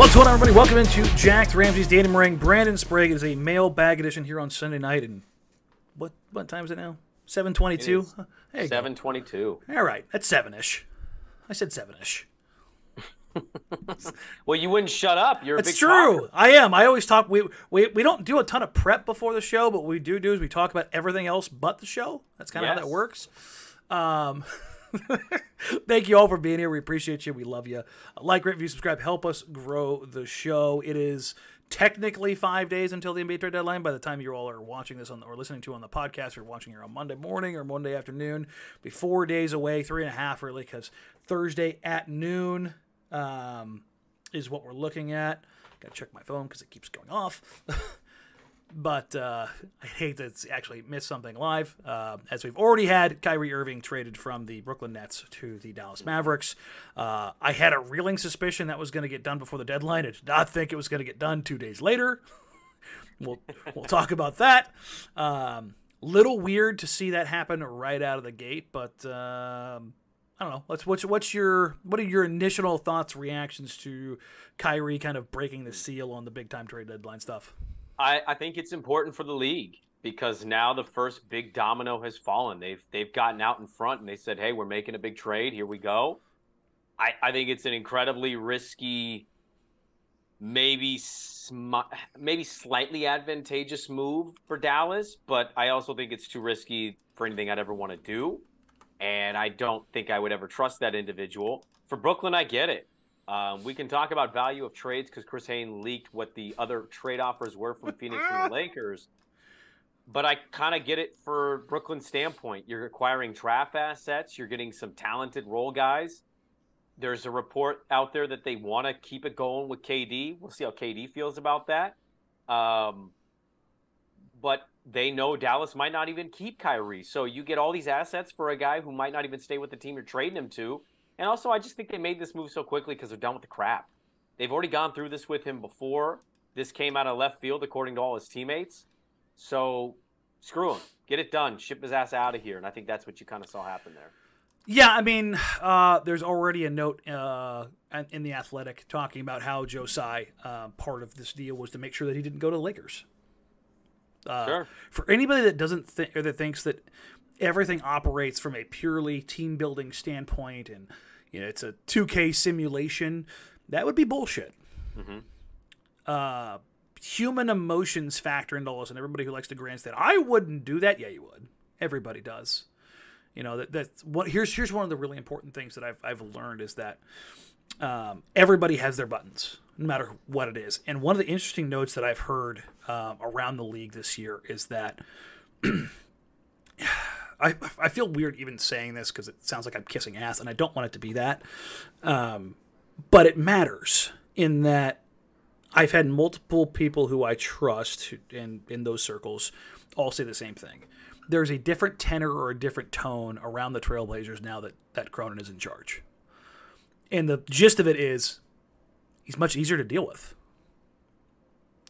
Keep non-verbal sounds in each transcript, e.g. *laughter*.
What's going on, everybody? Welcome into Jacked Ramsey's Dating Ring. Brandon Sprague is a mailbag edition here on Sunday night. And what what time is it now? Seven twenty-two. Seven twenty-two. All right, that's seven-ish. I said seven-ish. *laughs* Well, you wouldn't shut up. You're a It's big true. talker. I am. I always talk. We, we we don't do a ton of prep before the show, but what we do do is we talk about everything else but the show. That's kind of how that works. Um, *laughs* thank you all for being here. We appreciate you. We love you. Like, rate, review, subscribe. Help us grow the show. It is technically five days until the NBA trade deadline. By the time you all are watching this on or listening to on the podcast, or watching here on Monday morning or Monday afternoon, be four days away, three and a half really, because Thursday at noon um, is what we're looking at. Got to check my phone because it keeps going off. *laughs* but uh, I hate to actually miss something live, uh, as we've already had Kyrie Irving traded from the Brooklyn Nets to the Dallas Mavericks. Uh, I had a reeling suspicion that was going to get done before the deadline. I did not think it was going to get done two days later. *laughs* we'll we'll talk about that. Um, little weird to see that happen right out of the gate, but um, I don't know. What's what's what's your what are your initial thoughts, reactions to Kyrie kind of breaking the seal on the big time trade deadline stuff? I, I think it's important for the league because now the first big domino has fallen. They've they've gotten out in front and they said, "Hey, we're making a big trade. Here we go." I, I think it's an incredibly risky, maybe sm- maybe slightly advantageous move for Dallas, but I also think it's too risky for anything I'd ever want to do, and I don't think I would ever trust that individual. For Brooklyn, I get it. Um, we can talk about value of trades because Chris Haynes leaked what the other trade offers were from Phoenix and the *laughs* Lakers. But I kind of get it for Brooklyn's standpoint. You're acquiring draft assets. You're getting some talented role guys. There's a report out there that they want to keep it going with KD. We'll see how KD feels about that. Um, but they know Dallas might not even keep Kyrie. So you get all these assets for a guy who might not even stay with the team you're trading him to. And also, I just think they made this move so quickly because they're done with the crap. They've already gone through this with him before. This came out of left field, according to all his teammates. So screw him. Get it done. Ship his ass out of here. And I think that's what you kind of saw happen there. Yeah, I mean, uh, there's already a note uh, in the Athletic talking about how Tsai, uh, part of this deal was to make sure that he didn't go to the Lakers. Uh, Sure. For anybody that doesn't think or that thinks that everything operates from a purely team building standpoint and you know it's a 2K simulation, that would be bullshit. Uh, human emotions factor into all this, and everybody who likes to grandstand, I wouldn't do that. Yeah, you would. Everybody does. You know that that's what here's here's one of the really important things that I've I've learned is that um, everybody has their buttons, no matter what it is. And one of the interesting notes that I've heard um, around the league this year is that *clears throat* I I feel weird even saying this because it sounds like I'm kissing ass, and I don't want it to be that. Um, but it matters in that I've had multiple people who I trust in in those circles all say the same thing. There's a different tenor or a different tone around the Trailblazers now that that Cronin is in charge. And the gist of it is he's much easier to deal with.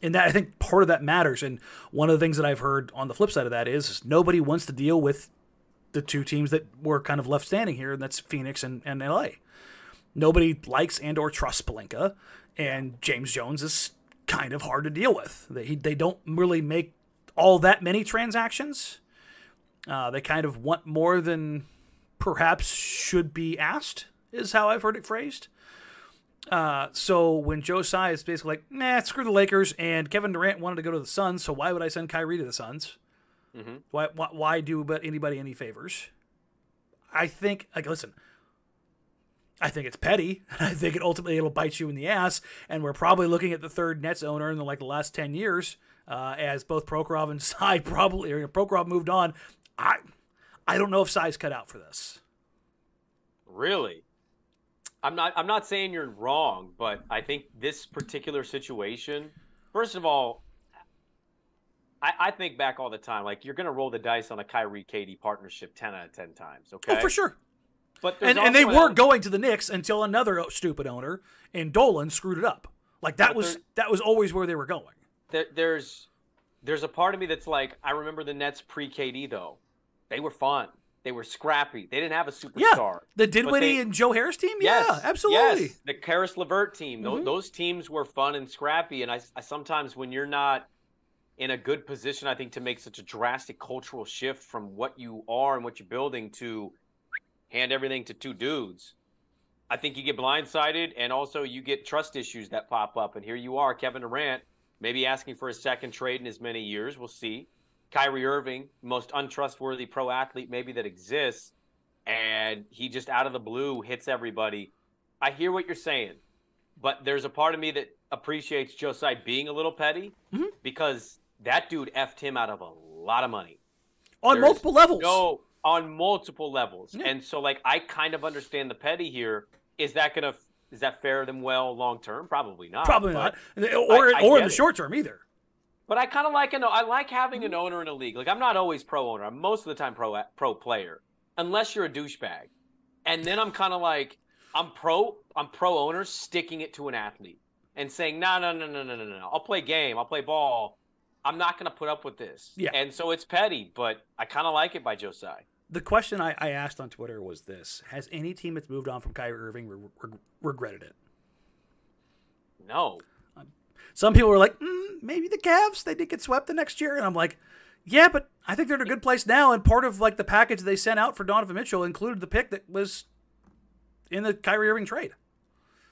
And that I think part of that matters. And one of the things that I've heard on the flip side of that is, is nobody wants to deal with the two teams that were kind of left standing here, and that's Phoenix and, and LA. Nobody likes and or trusts Pelinka, and James Jones is kind of hard to deal with. They they don't really make all that many transactions. Uh, they kind of want more than perhaps should be asked, is how I've heard it phrased. Uh, so when Joe Tsai is basically like, nah, screw the Lakers, and Kevin Durant wanted to go to the Suns, so why would I send Kyrie to the Suns? Mm-hmm. Why, why, why do but anybody any favors? I think, like, listen, I think it's petty. *laughs* I think it ultimately it'll bite you in the ass, and we're probably looking at the third Nets owner in the, like the last ten years, uh, as both Prokhorov and *laughs* Tsai probably or Prokhorov moved on. I, I don't know if Tsai's cut out for this. Really? I'm not. I'm not saying you're wrong, but I think this particular situation. First of all, I, I think back all the time. Like you're going to roll the dice on a Kyrie KD partnership ten out of ten times. Okay, oh, for sure. But and, and they were going to the Knicks until another stupid owner and Dolan screwed it up. Like that was that was always where they were going. There, there's there's a part of me that's like I remember the Nets pre KD though. They were fun. They were scrappy. They didn't have a superstar. Yeah, the Dinwiddie they, and Joe Harris team. Yes, yeah, absolutely. Yes, the Caris LeVert team. Mm-hmm. Those, those, teams were fun and scrappy. And I, I sometimes when you're not in a good position, I think to make such a drastic cultural shift from what you are and what you're building to hand everything to two dudes. I think you get blindsided, and also you get trust issues that pop up. And here you are, Kevin Durant, maybe asking for a second trade in as many years. We'll see. Kyrie Irving, most untrustworthy pro athlete maybe that exists, and he just out of the blue hits everybody. I hear what you're saying, but there's a part of me that appreciates Tsai being a little petty mm-hmm. because that dude effed him out of a lot of money on there's multiple levels. No, on multiple levels, yeah. and so like I kind of understand the petty here. Is that gonna is that fare them well long term? Probably not. Probably not, or I, I or in the short term either. But I kind of like an I like having an owner in a league. Like I'm not always pro owner. I'm most of the time pro pro player, unless you're a douchebag. And then I'm kind of like I'm pro I'm pro owner sticking it to an athlete and saying no no no no no no no. I'll play game. I'll play ball. I'm not going to put up with this. Yeah. And so it's petty, but I kind of like it by Tsai. The question I, I, asked on Twitter was this: Has any team that's moved on from Kyrie Irving re- re- regretted it? No. Some people were like, mm, maybe the Cavs they did get swept the next year, and I'm like, yeah, but I think they're in a good place now. And part of like the package they sent out for Donovan Mitchell included the pick that was in the Kyrie Irving trade.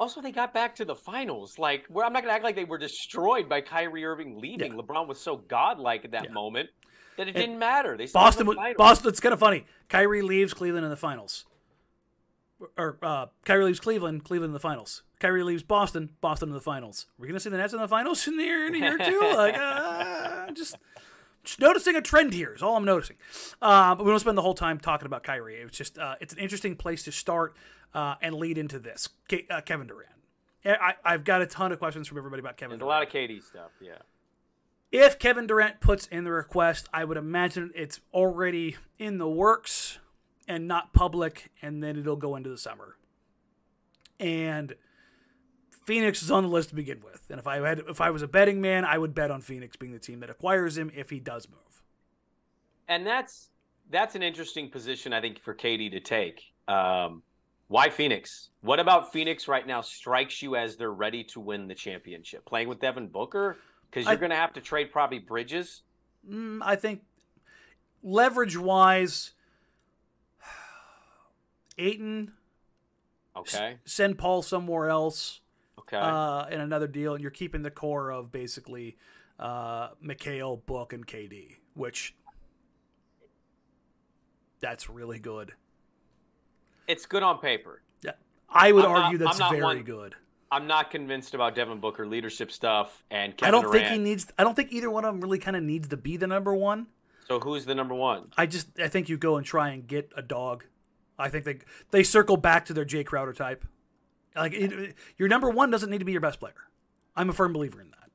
Also, they got back to the finals. Like, I'm not gonna act like they were destroyed by Kyrie Irving leaving. Yeah. LeBron was so godlike at that yeah. moment that it and didn't matter. They Boston. The Boston. It's kind of funny. Kyrie leaves Cleveland in the finals, or uh, Kyrie leaves Cleveland. Cleveland in the finals. Kyrie leaves Boston, Boston in the finals. We're gonna see the Nets in the finals in the year in a year two. Like, uh, *laughs* just, just noticing a trend here is all I'm noticing. Uh, but we don't spend the whole time talking about Kyrie. It's just uh, it's an interesting place to start uh, and lead into this. K- uh, Kevin Durant. I, have got a ton of questions from everybody about Kevin. There's Durant. a lot of KD stuff. Yeah. If Kevin Durant puts in the request, I would imagine it's already in the works and not public, and then it'll go into the summer. And Phoenix is on the list to begin with, and if I had if I was a betting man, I would bet on Phoenix being the team that acquires him if he does move. And that's that's an interesting position I think for KD to take. Um, why Phoenix? What about Phoenix right now strikes you as they're ready to win the championship? Playing with Devin Booker because you're going to have to trade probably Bridges. Mm, I think leverage wise, *sighs* Ayton. Okay. S- send Paul somewhere else. Okay. Uh, in another deal, and you're keeping the core of basically uh, Mikal, Book, and KD, which that's really good. It's good on paper. Yeah, I would I'm argue not, that's very one, good. I'm not convinced about Devin Booker leadership stuff and Kevin I don't Durant. think he needs. I don't think either one of them really kind of needs to be the number one. So who's the number one? I just I think you go and try and get a dog. I think they they circle back to their Jae Crowder type. Like it, your number one doesn't need to be your best player. I'm a firm believer in that.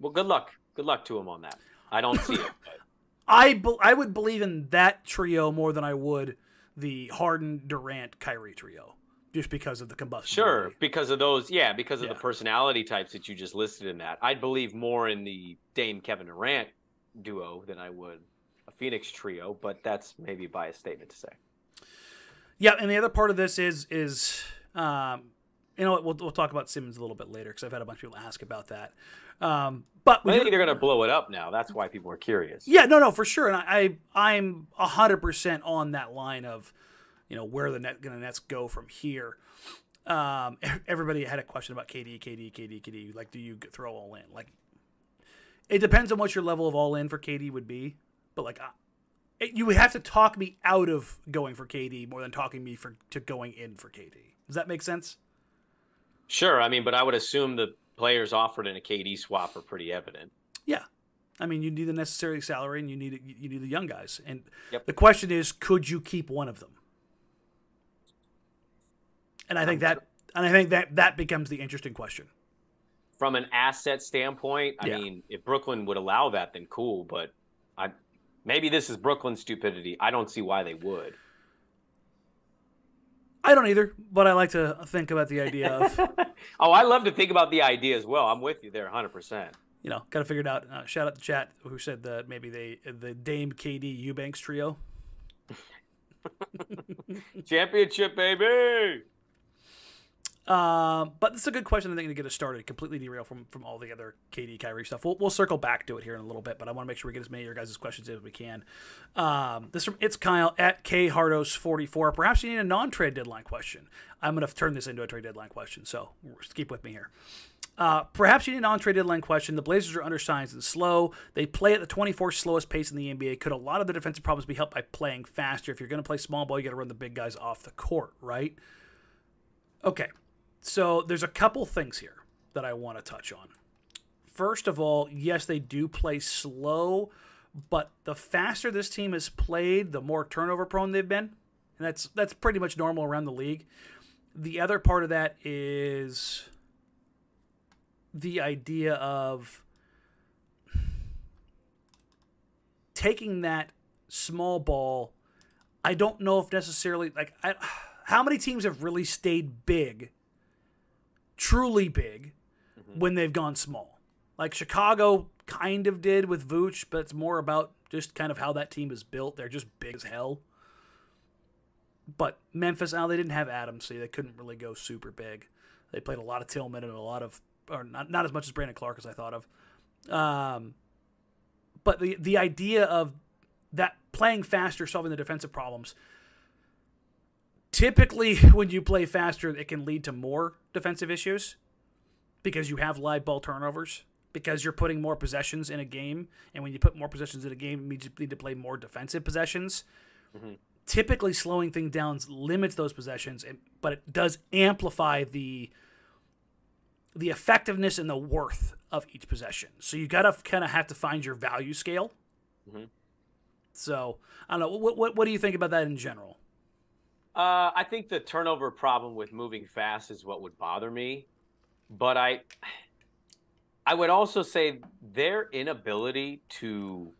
Well, good luck. Good luck to him on that. I don't see it. *laughs* I be, I would believe in that trio more than I would the Harden Durant Kyrie trio, just because of the combustion. Sure, because of those. Yeah, because of yeah. the personality types that you just listed in that. I'd believe more in the Dame Kevin Durant duo than I would a Phoenix trio, but that's maybe by a statement to say. Yeah, and the other part of this is is um, you know we'll, we'll talk about Simmons a little bit later because I've had a bunch of people ask about that. Um, but I think they're going to blow it up now. That's why people are curious. Yeah, no, no, for sure. And I, I I'm hundred percent on that line of, you know, where the net going to Nets go from here. Um, everybody had a question about KD, KD, KD, KD. Like, do you throw all in? Like, it depends on what your level of all in for KD would be. But like, it, you would have to talk me out of going for KD more than talking me for to going in for KD. Does that make sense? Sure. I mean, but I would assume the players offered in a KD swap are pretty evident. Yeah. I mean, you need the necessary salary, and you need you need the young guys. And Yep. the question is, could you keep one of them? And I think that, and I think that that becomes the interesting question. From an asset standpoint, I Yeah. mean, if Brooklyn would allow that, then cool. But I maybe this is Brooklyn's stupidity. I don't see why they would. I don't either, but I like to think about the idea of, *laughs* oh, I love to think about the idea as well. I'm with you there 100%. you know, got to figure it out. Uh, shout out the chat who said that maybe they the Dame KD Eubanks trio. *laughs* Championship, baby. Um, but is a good question I think to get us started. Completely derail from from all the other KD Kyrie stuff. We'll, we'll circle back to it here in a little bit, but I want to make sure we get as many of your guys' questions as we can. Um, this from it's Kyle at K Hardos forty four. Perhaps you need a non trade deadline question. I'm going to turn this into a trade deadline question, so keep with me here. Uh, perhaps you need an on-trade deadline question. The Blazers are undersized and slow. They play at the 24th slowest pace in the NBA. Could a lot of the defensive problems be helped by playing faster? If you're going to play small ball, you got to run the big guys off the court, right? Okay, so there's a couple things here that I want to touch on. First of all, yes, they do play slow, but the faster this team has played, the more turnover prone they've been, and that's that's pretty much normal around the league. The other part of that is the idea of taking that small ball. I don't know if necessarily like I, how many teams have really stayed big, truly big, when they've gone small. Like Chicago kind of did with Vooch, but it's more about just kind of how that team is built. They're just big as hell. But Memphis, now they didn't have Adams, so they couldn't really go super big. They played a lot of Tillman and a lot of, or not, not as much as Brandon Clarke as I thought of. Um, but the the idea of that playing faster, solving the defensive problems. Typically, when you play faster, it can lead to more defensive issues because you have live ball turnovers. Because you're putting more possessions in a game, and when you put more possessions in a game, it means you need to play more defensive possessions. Mm-hmm. Typically, slowing things down limits those possessions, but it does amplify the the effectiveness and the worth of each possession. So you gotta kind of have to find your value scale. Mm-hmm. So I don't know. What, what what do you think about that in general? Uh, I think the turnover problem with moving fast is what would bother me, but I, I would also say their inability to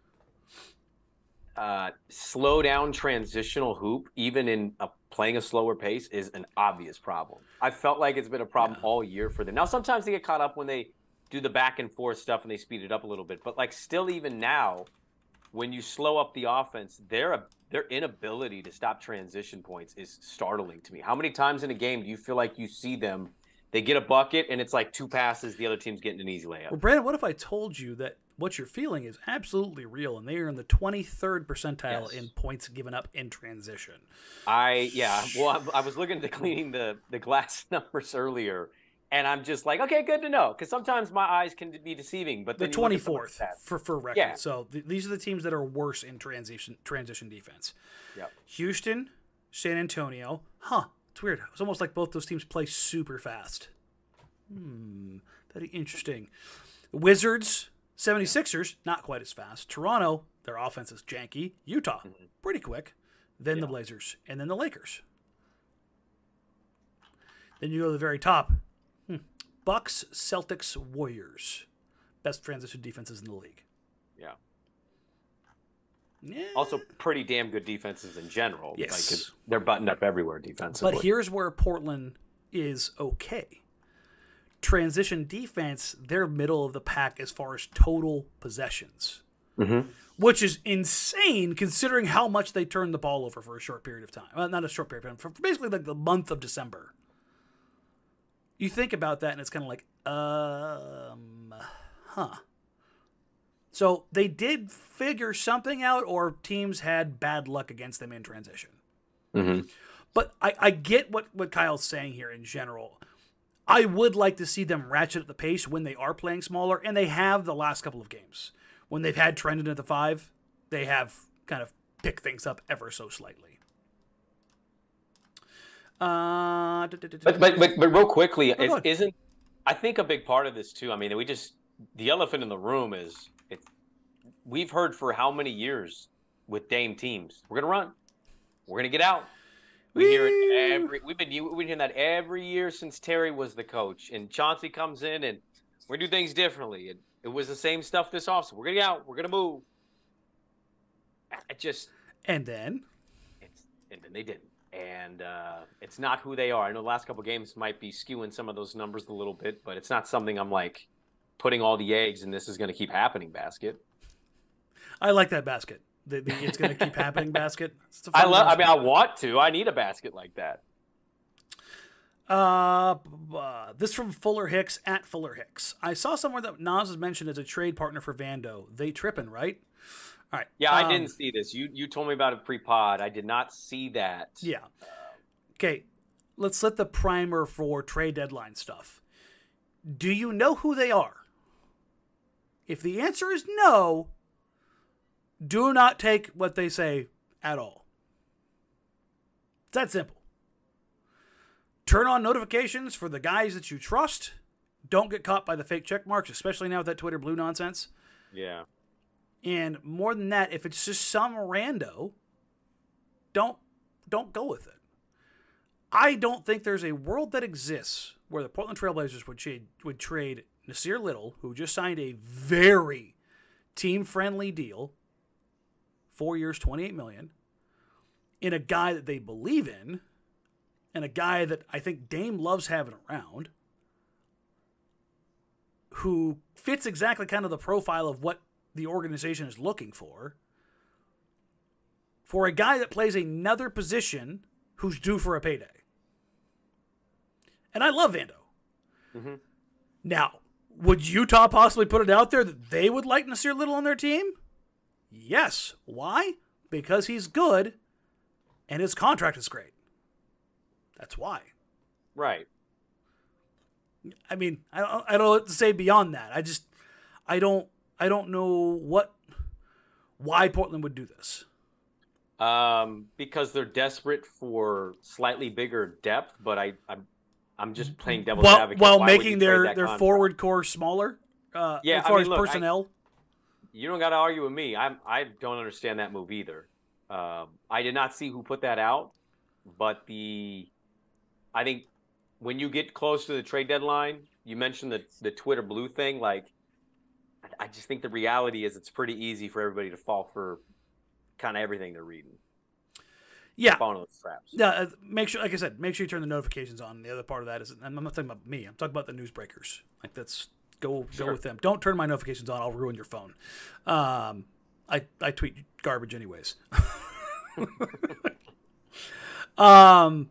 uh, slow down transitional hoop, even in a, playing a slower pace, is an obvious problem. I felt like it's been a problem all year for them. Now, sometimes they get caught up when they do the back and forth stuff and they speed it up a little bit, but like still, even now, when you slow up the offense, their their inability to stop transition points is startling to me. How many times in a game do you feel like you see them? They get a bucket and it's like two passes, the other team's getting an easy layup. Well, Brandon, what if I told you that what you're feeling is absolutely real, and they are in the 23rd percentile Yes. in points given up in transition? I yeah. Well, I, I was looking at the cleaning the the glass *laughs* numbers earlier, and I'm just like, okay, good to know, because sometimes my eyes can be deceiving. But The then you look at some of 24th for for record. Yeah. So th- these are the teams that are worse in transition transition defense. Yep. Houston, San Antonio. Huh. It's weird. It's almost like both those teams play super fast. Hmm. Very interesting. Wizards, 76ers, not quite as fast. Toronto, their offense is janky. Utah, pretty quick. Then the Blazers, and then the Lakers. Then you go to the very top. Hmm. Bucks, Celtics, Warriors. Best transition defenses in the league. Yeah. Yeah. Also, pretty damn good defenses in general. Yes. Like they're buttoned up everywhere defensively. But here's where Portland is okay. Transition defense, they're middle of the pack as far as total possessions. which is insane considering how much they turned the ball over for a short period of time. Well, not a short period of time, for basically like the month of December. You think about that, and it's kind of like, um, huh. So they did figure something out, or teams had bad luck against them in transition. Mm-hmm. But I, I get what, what Kyle's saying here in general. I would like to see them ratchet at the pace when they are playing smaller, and they have the last couple of games. When they've had Trendon at the five, they have kind of picked things up ever so slightly. Uh, but, but, but, but real quickly, Oh, ahead. isn't I think a big part of this too. I mean, we just the elephant in the room is it's we've heard for how many years with Dame teams, we're gonna run, we're gonna get out. We hear it every. We've been we've been hearing that every year since Terry was the coach, and Chauncey comes in and we're gonna do things differently. And it was the same stuff this offseason. We're gonna get out. We're gonna move. It just and then it's and then they didn't. And uh, it's not who they are. I know the last couple games might be skewing some of those numbers a little bit, but it's not something I'm like putting all the eggs and this is going to keep happening. Basket. I like that basket. The, the it's going to keep happening *laughs* basket. I a I fun love. I mean, I want to. I need a basket like that. Uh, uh, this from Fuller Hicks at Fuller Hicks. I saw somewhere that Nas is mentioned as a trade partner for Vando. They tripping, right? All right. Yeah, I um, didn't see this. You you told me about it pre-pod. I did not see that. Yeah. Okay. Let's let the primer for trade deadline stuff. Do you know who they are? If the answer is no, do not take what they say at all. It's that simple. Turn on notifications for the guys that you trust. Don't get caught by the fake check marks, especially now with that Twitter blue nonsense. Yeah. And more than that, if it's just some rando, don't don't go with it. I don't think there's a world that exists where the Portland Trailblazers would trade would trade Nassir Little, who just signed a very team friendly deal, four years, twenty eight million, in a guy that they believe in, and a guy that I think Dame loves having around, who fits exactly kind of the profile of what the organization is looking for. For a guy that plays another position who's due for a payday. And I love Vando. Mhm. Now, would Utah possibly put it out there that they would like Nassir Little on their team? Yes. Why? Because he's good and his contract is great. That's why. Right. I mean, I don't, I don't know what to say beyond that. I just, I don't, I don't know what, why Portland would do this. Um, because they're desperate for slightly bigger depth, but I I'm I'm just playing devil's While, advocate. while Why making their their contract? forward core smaller, uh, Yeah, as I far mean, as look, I- personnel. you don't got to argue with me. I'm I don't understand that move either. Um, I did not see who put that out, but the I think when you get close to the trade deadline, you mentioned the the Twitter blue thing. Like, I- just think the reality is it's pretty easy for everybody to fall for kind of everything they're reading. yeah, Fall into those traps. yeah. uh, Make sure, like I said, make sure you turn the notifications on. The other part of that is, and I'm not talking about me. I'm talking about the newsbreakers. Like that's go Sure. go with them. Don't turn my notifications on. I'll ruin your phone. Um, I I tweet garbage anyways. *laughs* *laughs* um.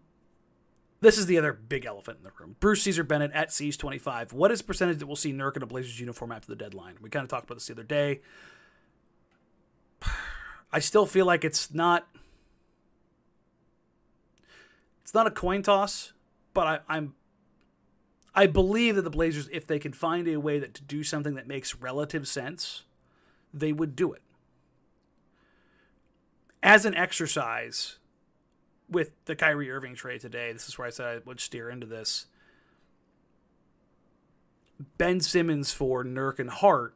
This is the other big elephant in the room. Bruce Caesar Bennett at C's 25. What is the percentage that we'll see Nurk in a Blazers uniform after the deadline? We kind of talked about this the other day. *sighs* I still feel like it's not it's not a coin toss, but I, I'm I believe that the Blazers, if they can find a way that to do something that makes relative sense, they would do it. As an exercise with the Kyrie Irving trade today, this is where I said I would steer into this. Ben Simmons for Nurk and Hart,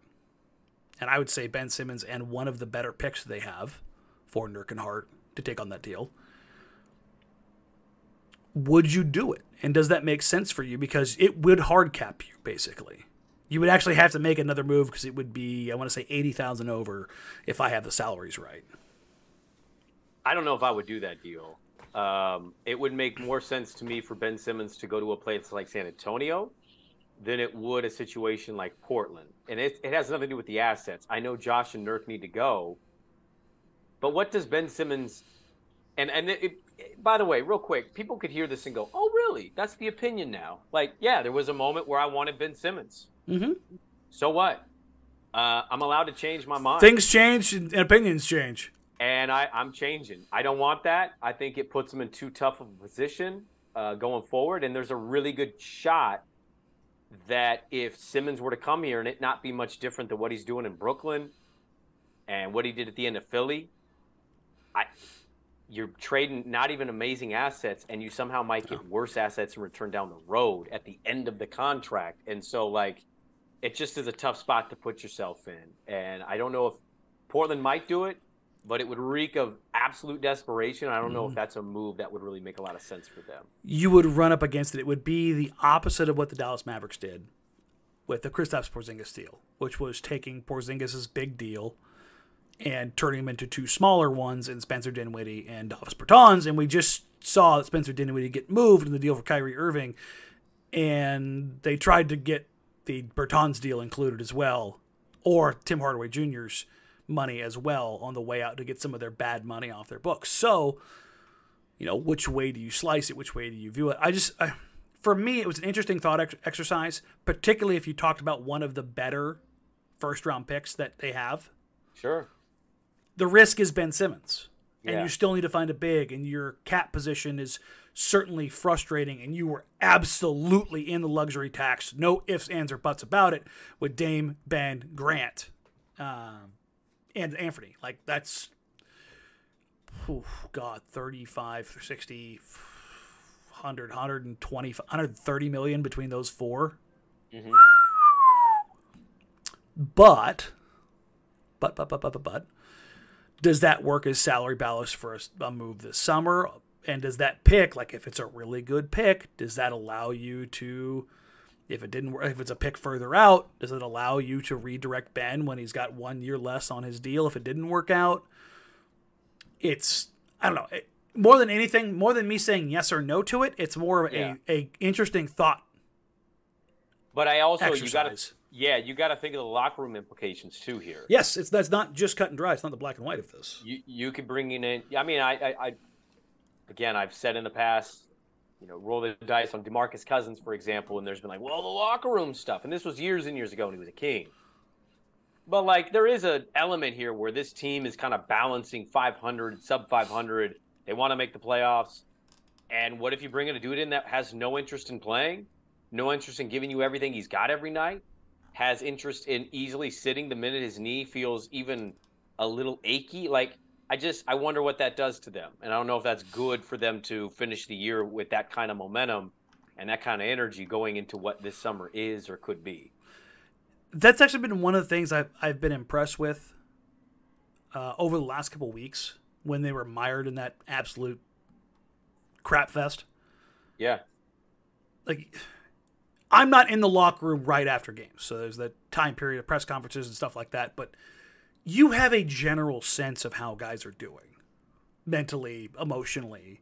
and I would say Ben Simmons and one of the better picks they have for Nurk and Hart to take on that deal. Would you do it? And does that make sense for you? Because it would hard cap you, basically. You would actually have to make another move because it would be, I want to say, 80,000 over if I have the salaries right. I don't know if I would do that deal. Um, it would make more sense to me for Ben Simmons to go to a place like San Antonio than it would a situation like Portland. And it, it has nothing to do with the assets. I know Josh and Nurk need to go. But what does Ben Simmons and and it, it, by the way, real quick, people could hear this and go, "Oh, really? That's the opinion now." Like, yeah, there was a moment where I wanted Ben Simmons. Mm-hmm. So what? Uh, I'm allowed to change my mind. Things change and opinions change. And I, I'm changing. I don't want that. I think it puts them in too tough of a position uh, going forward. And there's a really good shot that if Simmons were to come here and it not be much different than what he's doing in Brooklyn and what he did at the end of Philly, I you're trading not even amazing assets and you somehow might get worse assets in return down the road at the end of the contract. And so like it just is a tough spot to put yourself in. And I don't know if Portland might do it, but it would reek of absolute desperation. I don't know if Mm. that's a move that would really make a lot of sense for them. You would run up against it. It would be the opposite of what the Dallas Mavericks did with the Kristaps Porzingis deal, which was taking Porzingis' big deal and turning him into two smaller ones in Spencer Dinwiddie and Davis Bertans. And we just saw that Spencer Dinwiddie get moved in the deal for Kyrie Irving, and they tried to get the Bertans deal included as well, or Tim Hardaway Jr.'s money as well on the way out to get some of their bad money off their books. So, you know, which way do you slice it? Which way do you view it? I just, I, for me, it was an interesting thought ex- exercise, particularly if you talked about one of the better first round picks that they have. Sure. The risk is Ben Simmons. And you still need to find a big, and your cap position is certainly frustrating. And you were absolutely in the luxury tax, no ifs, ands, or buts about it, with Dame, Ben, Grant, um, and Anthony. Like, that's, oh, God, 35, 60, 100, 120, 130 million between those 4 Mhm. But, but, but, but, but, but, but, does that work as salary ballast for a move this summer? And does that pick, like if it's a really good pick, does that allow you to, if it didn't work, if it's a pick further out, does it allow you to redirect Ben when he's got one year less on his deal if it didn't work out? It's, I don't know. It, more than anything, more than me saying yes or no to it, it's more of Yeah. a, a interesting thought But I also you got exercise. to yeah, you got to think of the locker room implications too here. Yes, it's that's not just cut and dry. It's not the black and white of this. You you could bring in in I mean I, I I again I've said in the past you know roll the dice on DeMarcus Cousins for example and there's been like well the locker room stuff and this was years and years ago when he was a king. But like there is an element here where this team is kind of balancing 500 sub 500. They want to make the playoffs. And what if you bring in a dude in that has no interest in playing, no interest in giving you everything he's got every night, has interest in easily sitting the minute his knee feels even a little achy? Like, I just, I wonder what that does to them. And I don't know if that's good for them to finish the year with that kind of momentum and that kind of energy going into what this summer is or could be. That's actually been one of the things I've I've been impressed with uh, over the last couple weeks when they were mired in that absolute crap fest. Yeah. Like, I'm not in the locker room right after games, so there's that time period of press conferences and stuff like that. But you have a general sense of how guys are doing, mentally, emotionally,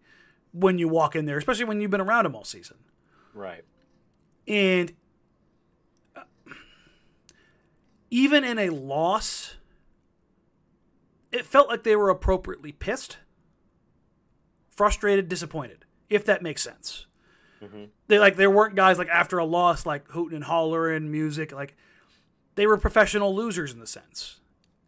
when you walk in there, especially when you've been around them all season. Right. And uh, even in a loss, it felt like they were appropriately pissed, frustrated, disappointed, if that makes sense. They like there weren't guys like after a loss like hooting and hollering music like they were professional losers in the sense.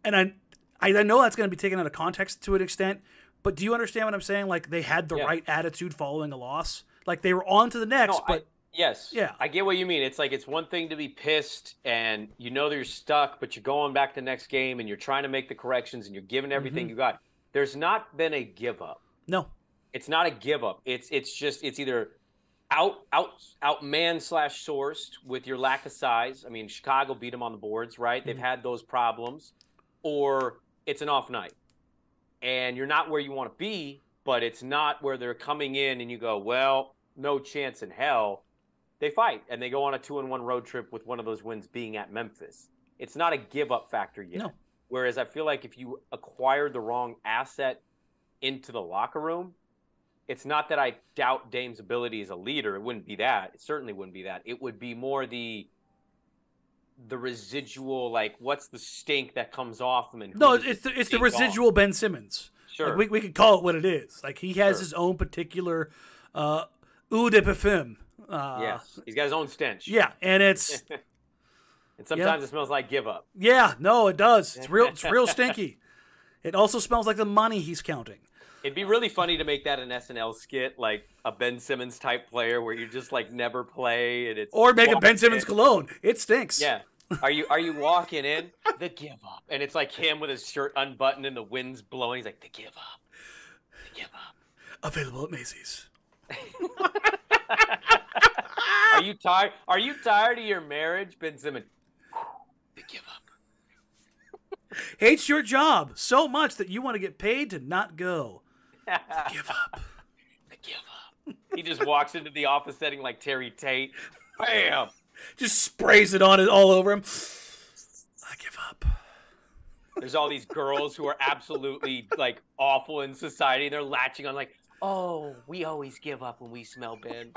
And I I, I know that's going to be taken out of context to an extent, but do you understand what I'm saying? Like they had the Yeah. right attitude following a loss. Like they were on to the next, No, I- but Yes. Yeah. I get what you mean. It's like it's one thing to be pissed and you know that you're stuck, but you're going back to the next game and you're trying to make the corrections and you're giving everything Mm-hmm. you got. There's not been a give up. no. It's not a give up. It's it's just it's either out out out man slash sourced with your lack of size. I mean, Chicago beat them on the boards, right? They've had those problems, or it's an off night, and you're not where you want to be, but it's not where they're coming in and you go, well, no chance in hell. They fight and they go on a two and one road trip with one of those wins being at Memphis. It's not a give up factor yet. No. Whereas I feel like if you acquired the wrong asset into the locker room, it's not that I doubt Dame's ability as a leader. It wouldn't be that. It certainly wouldn't be that. It would be more the the residual, like what's the stink that comes off him? And No, it's the, it's the residual Ben Simmons. Sure. Like, we, we could call it what it is. Like he has Sure. his own particular uh, eau de parfum. Uh, yes, he's got his own stench. Yeah, and it's *laughs* and sometimes it smells like give up. yeah, no, it does. It's real. It's real *laughs* stinky. It also smells like the money he's counting. It'd be really funny to make that an SNL skit, like a Ben Simmons type player, where you just like never play, and it's Or make a Ben Simmons in. cologne. It stinks. Yeah. Are you are you walking in *laughs* the give up? And it's like him with his shirt unbuttoned and the wind's blowing. He's like the give up, the give up. Available at Macy's. *laughs* Are you tired? Are you tired of your marriage, Ben Simmons? The give up. Hates your job so much that you want to get paid to not go. *laughs* Give up. Give up. He just walks into the office setting like Terry Tate. Bam. Just sprays it on it all over him. I give up. There's all these girls who are absolutely like awful in society. They're latching on like, oh, we always give up when we smell Ben.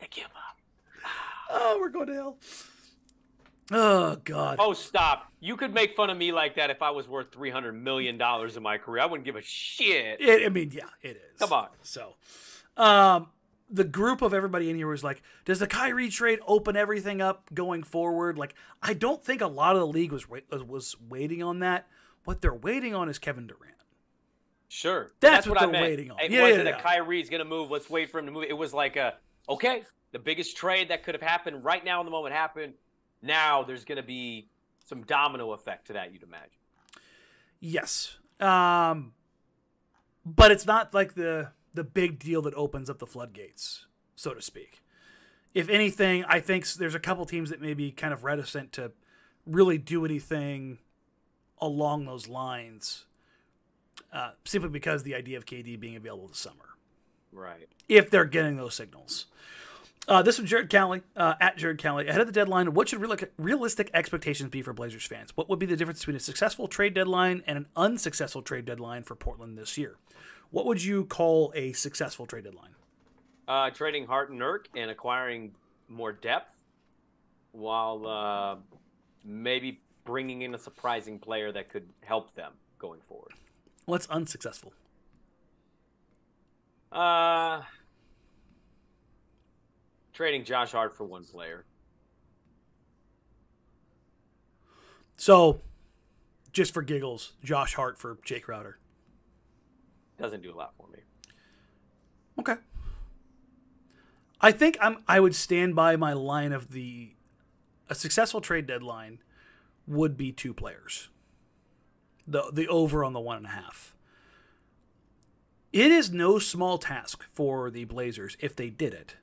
they *laughs* *laughs* give up. Oh, we're going to hell. Oh God. Oh, stop. You could make fun of me like that if I was worth $300 million in my career. I wouldn't give a shit. It, I mean, yeah, it is. Come on. So, um, the group of everybody in here was like, does the Kyrie trade open everything up going forward? Like, I don't think a lot of the league was was- was waiting on that. What they're waiting on is Kevin Durant. Sure. That's That's, what what, they're waiting on. It Yeah, wasn't yeah, a. Kyrie's going to move. Let's wait for him to move. It was like a, okay, the biggest trade that could have happened right now in the moment happened. Now there's going to be some domino effect to that, you'd imagine. Yes. Um, but it's not like the the big deal that opens up the floodgates, so to speak. If anything, I think there's a couple teams that may be kind of reticent to really do anything along those lines, uh, simply because the idea of KD being available this summer, Right. if they're getting those signals. Uh, this from Jared Cowley, uh, at Jared Cowley. Ahead of the deadline, what should real- realistic expectations be for Blazers fans? What would be the difference between a successful trade deadline and an unsuccessful trade deadline for Portland this year? What would you call a successful trade deadline? Uh, trading Hart and Nurk and acquiring more depth while uh, maybe bringing in a surprising player that could help them going forward. What's unsuccessful? Uh, trading Josh Hart for one player. So, just for giggles, Josh Hart for Jae Crowder. Doesn't do a lot for me. Okay. I think I'm. I would stand by my line of the a successful trade deadline would be two players. The the over on the one and a half. It is no small task for the Blazers if they did it.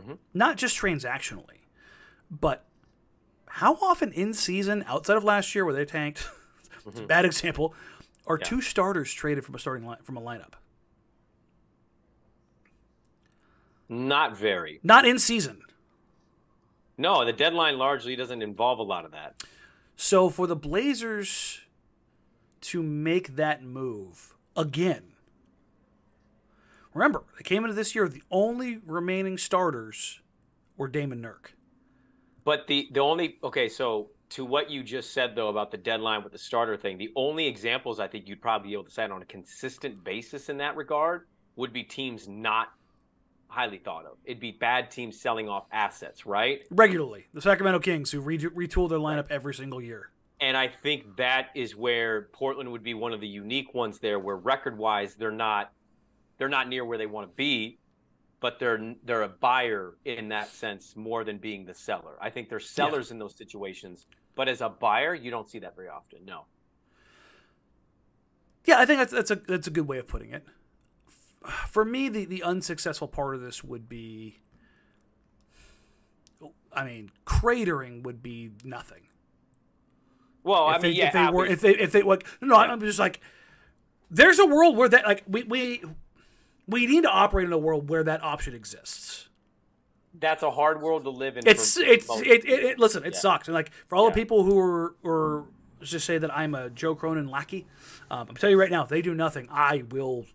Mm-hmm. Not just transactionally, but how often in season, outside of last year where they tanked, *laughs* it's a mm-hmm. bad example, are Yeah. two starters traded from a starting line from a lineup? Not very. Not in season. No, the deadline largely doesn't involve a lot of that. So for the Blazers to make that move again, remember they came into this year the only remaining starters were Damon Nurk. But the the only okay, so to what you just said though about the deadline with the starter thing, the only examples I think you'd probably be able to cite on a consistent basis in that regard would be teams not highly thought of. It'd be bad teams selling off assets, right? Regularly, the Sacramento Kings, who re- retool their lineup every single year. And I think that is where Portland would be one of the unique ones there, where record wise they're not they're not near where they want to be, but they're they're a buyer in that sense more than being the seller. I think they're sellers in those situations, but as a buyer, you don't see that very often. No. Yeah, I think that's that's a that's a good way of putting it. For me, the the unsuccessful part of this would be, I mean, cratering would be nothing. Well, if I they, mean, yeah, if they were, if they, if they, like, no, I'm just like, there's a world where that, like, we, we, we need to operate in a world where that option exists. that's a hard world to live in. It's, it's, it, it, it, listen, it Yeah. sucks. And like, for all the people who are, or just say that I'm a Joe Cronin lackey, um, I'm telling you right now, if they do nothing, I will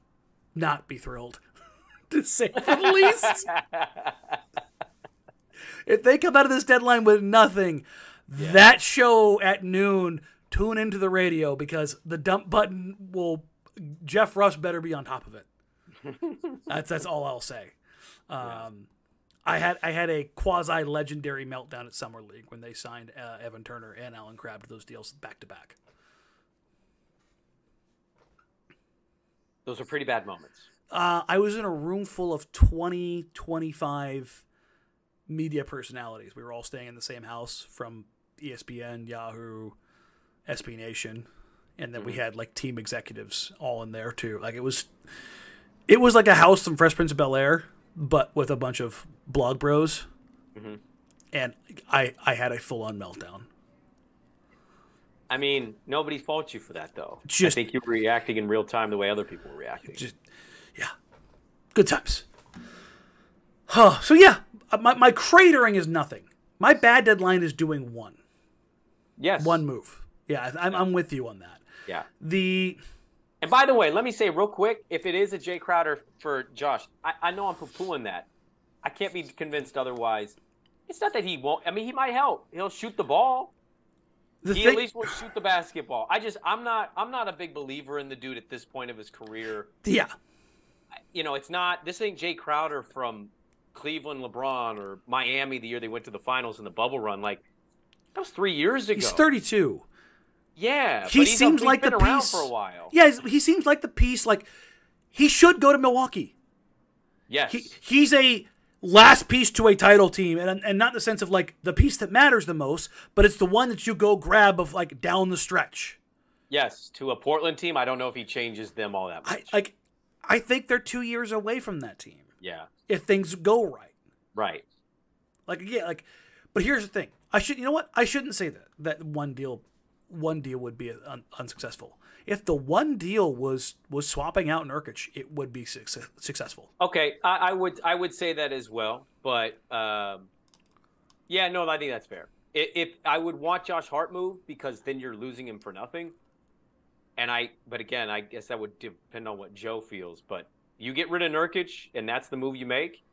not be thrilled, *laughs* to say the least. *laughs* if they come out of this deadline with nothing, that show at noon, tune into the radio because the dump button will. Jeff Rush better be on top of it. That's that's all I'll say. Um, I had I had a quasi legendary meltdown at Summer League when they signed uh, Evan Turner and Allen Crabbe to those deals back to back. Those are pretty bad moments. Uh, I was in a room full of 20, 25 media personalities. We were all staying in the same house from ESPN, Yahoo, SB Nation, and then we had like team executives all in there too. Like it was, it was like a house from Fresh Prince of Bel Air, but with a bunch of blog bros, and I I had a full on meltdown. I mean, nobody faults you for that, though. I Just- think you were reacting in real time the way other people were reacting. just yeah good times huh so yeah uh, my, my cratering is nothing my bad deadline is doing one yes. one move yeah I- I'm, I'm with you on that Yeah. the And by the way, let me say real quick, if it is a Jae Crowder for Josh, I, I know I'm poo-pooing that. I can't be convinced otherwise. It's not that he won't. I mean, he might help. He'll shoot the ball. the He thing at least will shoot the basketball. I just, I'm not, I'm not a big believer in the dude at this point of his career. yeah You know, it's not. This ain't Jae Crowder from Cleveland, LeBron, or Miami the year they went to the finals in the bubble run. Like that was three years ago. he's 32 Yeah, he seems like the piece for a while. yeah he seems like the piece like he should go to milwaukee Yes. he, he's a last piece to a title team and, and not in the sense of like the piece that matters the most but it's the one that you go grab of like down the stretch Yes, to a Portland team, I don't know if he changes them all that I much. like I think they're two years away from that team yeah, if things go right. right. Like again, like but here's the thing. I should you know what? I shouldn't say that that one deal one deal would be un, unsuccessful. If the one deal was was swapping out Nurkic, it would be success, successful. Okay, I, I would I would say that as well, but um, yeah, no, I think that's fair. If, if I would want Josh Hart move because then you're losing him for nothing, and I, but again, I guess that would depend on what Joe feels. But you get rid of Nurkic, and that's the move you make.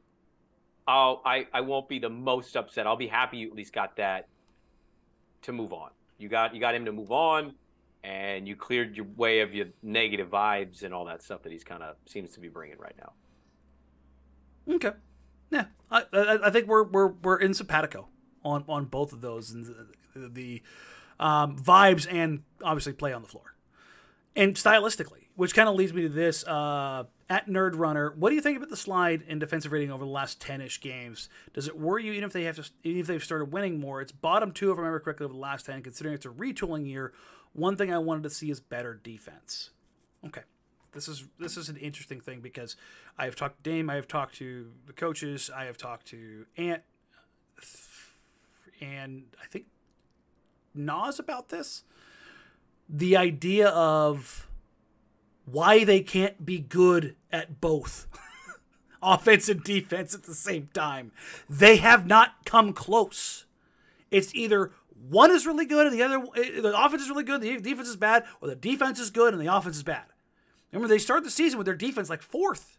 I'll, I I won't be the most upset. I'll be happy you at least got that to move on. You got you got him to move on, and you cleared your way of your negative vibes and all that stuff that he's kind of seems to be bringing right now. Okay. Yeah, I, I, I think we're we're we're in simpatico on on both of those and the, the um, vibes and obviously play on the floor and stylistically, which kind of leads me to this uh, at Nerd Runner. What do you think about the slide in defensive rating over the last ten ish games? Does it worry you even if they have to even if they've started winning more? It's bottom two if I remember correctly over the last ten. Considering it's a retooling year, one thing I wanted to see is better defense. Okay this is this is an interesting thing because I have talked to Dame, I have talked to the coaches, I have talked to Ant, and I think Nas about this. The idea of why they can't be good at both *laughs* offense and defense at the same time. They have not come close. It's either one is really good and the other eh, the offense is really good, the defense is bad, or the defense is good and the offense is bad. Remember, they started the season with their defense like fourth.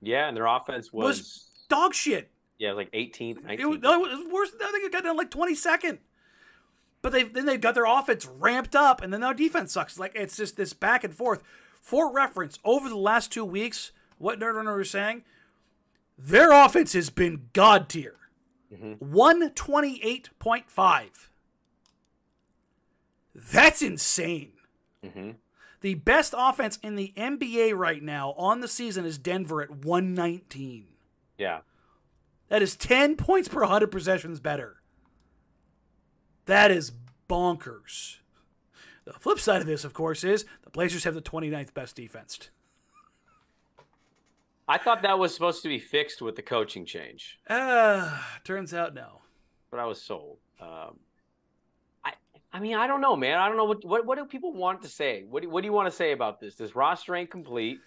Yeah, and their offense was, Was dog shit. yeah, like 18th, 19th. It was, no, it was worse. I think it got down like twenty second. But they then they've got their offense ramped up, and then their defense sucks. Like it's just this back and forth. For reference, over the last two weeks, what Nerd Runner was saying, their offense has been god tier. One twenty eight point five. That's insane. The best offense in the NBA right now on the season is Denver at 119. yeah. That is 10 points per 100 possessions better. That is bonkers. The flip side of this, of course, is the Blazers have the 29th best defense. I thought that was supposed to be fixed with the coaching change, Uh, turns out no. but I was sold. Um, I, I mean, I don't know, man. I don't know what what, what do people want to say. What do, what do you want to say about this? This roster ain't complete.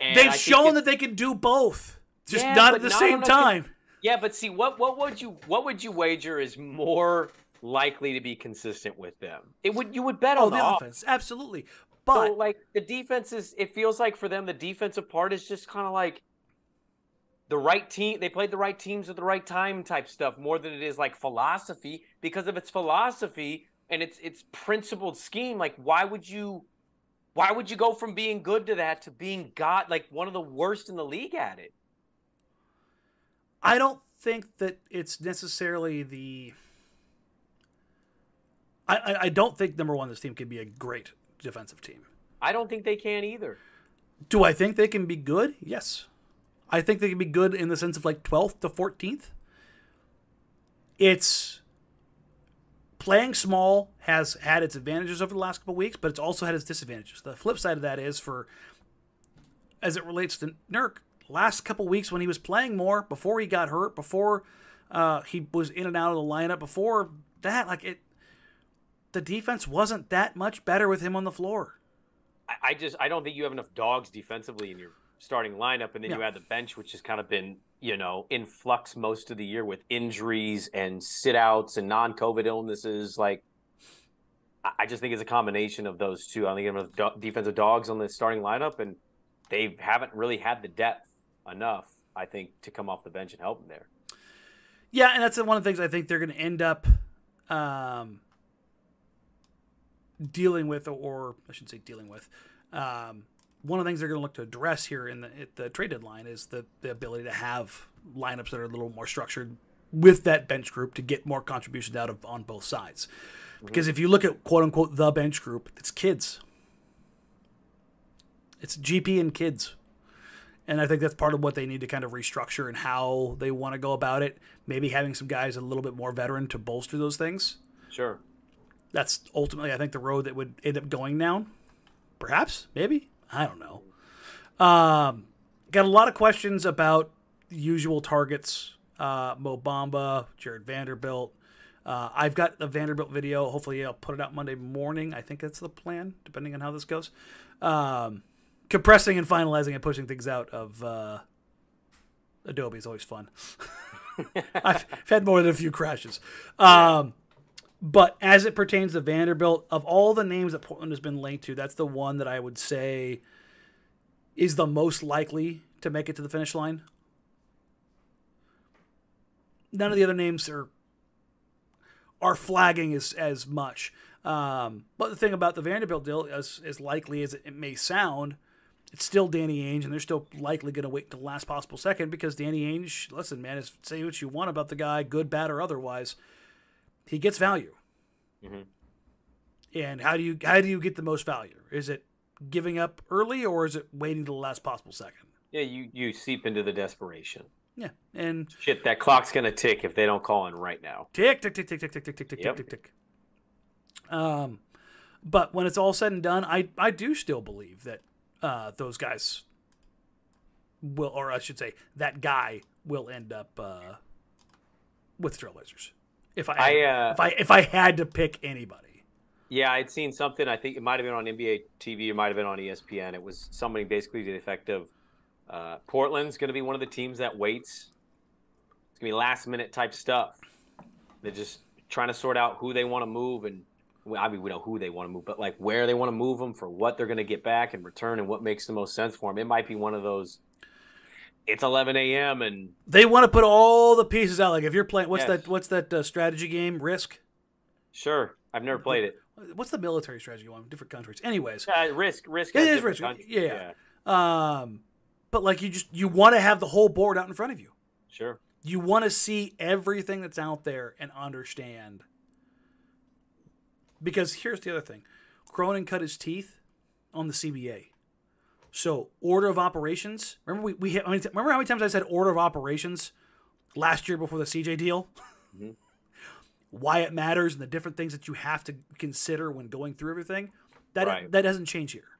And They've shown that they can do both, just Yeah, not at the not same time. Yeah, but see, what what would you what would you wager is more likely to be consistent with them? It would you would bet Oh, on the the offense, absolutely. But so, like the defense is, it feels like for them, the defensive part is just kind of like the right team. They played the right teams at the right time type stuff more than it is like philosophy. Because if it's philosophy and it's it's principled scheme, like why would you, why would you go from being good to that to being God, like one of the worst in the league at it? I don't think that it's necessarily the. I, I, don't think number one, this team can be a great defensive team. I don't think they can either. Do I think they can be good? Yes. I think they can be good in the sense of like 12th to 14th. It's playing small has had its advantages over the last couple weeks, but it's also had its disadvantages. The flip side of that is for as it relates to Nurk, last couple weeks when he was playing more, before he got hurt, before uh, he was in and out of the lineup, before that, like it the defense wasn't that much better with him on the floor. I, just I don't think you have enough dogs defensively in your starting lineup, and then you add the bench, which has kind of been you know in flux most of the year with injuries and sit outs and non COVID illnesses. Like I- I just think it's a combination of those two. I think you have enough do- defensive dogs on the starting lineup, and they haven't really had the depth enough. I think to come off the bench and help them there. Yeah, and that's one of the things I think they're going to end up um, dealing with, or I shouldn't say dealing with. Um, one of the things they're going to look to address here in the, the trade deadline is the, the ability to have lineups that are a little more structured with that bench group to get more contributions out of on both sides. Because if you look at quote unquote the bench group, it's kids. It's GP and kids. And I think that's part of what they need to kind of restructure and how they want to go about it. Maybe having some guys a little bit more veteran to bolster those things. Sure. That's ultimately, I think, the road that would end up going down. Perhaps, maybe. I don't know. Um, got a lot of questions about usual targets. Uh, Mo Bamba, Jarred Vanderbilt. Uh, I've got the Vanderbilt video. Hopefully, I'll put it out Monday morning. I think that's the plan, depending on how this goes. Um, compressing and finalizing and pushing things out of uh, Adobe is always fun. *laughs* I've, I've had more than a few crashes. Um, but as it pertains to Vanderbilt, of all the names that Portland has been linked to, that's the one that I would say is the most likely to make it to the finish line. None of the other names are are flagging as as much. Um, but the thing about the Vanderbilt deal, as as likely as it may sound, it's still Danny Ainge, and they're still likely going to wait until the last possible second because Danny Ainge, listen, man, is, say what you want about the guy, good, bad, or otherwise, he gets value. Mhm. And how do you how do you get the most value? Is it giving up early, or is it waiting to the last possible second? Yeah, you you seep into the desperation. Yeah, and Shit, that clock's gonna tick if they don't call in right now. tick tick tick tick tick tick tick tick tick Yep. tick tick tick. Um, but when it's all said and done, I I do still believe that uh, those guys will, or I should say, that guy will end up uh, with Trailblazers. If I, I, uh, if I if I had to pick anybody, Yeah, I'd seen something. I think it might have been on NBA TV. It might have been on ESPN. It was somebody basically to the effect of uh, Portland's going to be one of the teams that waits. It's going to be last minute type stuff. They're just trying to sort out who they want to move and. I mean, we know who they want to move, but like where they want to move them for what they're going to get back in return and what makes the most sense for them. It might be one of those. It's 11 a.m. and they want to put all the pieces out. Like if you're playing, what's Yes. that? What's that uh, strategy game? Risk. sure, I've never played it. What's the military strategy one? Different countries. Anyways, Uh, risk, risk. It is risk, countries. yeah. um, but like you just you want to have the whole board out in front of you. sure. You want to see everything that's out there and understand. Because here's the other thing Cronin cut his teeth on the CBA. So, order of operations. Remember, we, we had, how many remember how many times I said order of operations last year before the CJ deal? Mm-hmm. *laughs* Why it matters and the different things that you have to consider when going through everything. That, Right. that doesn't change here.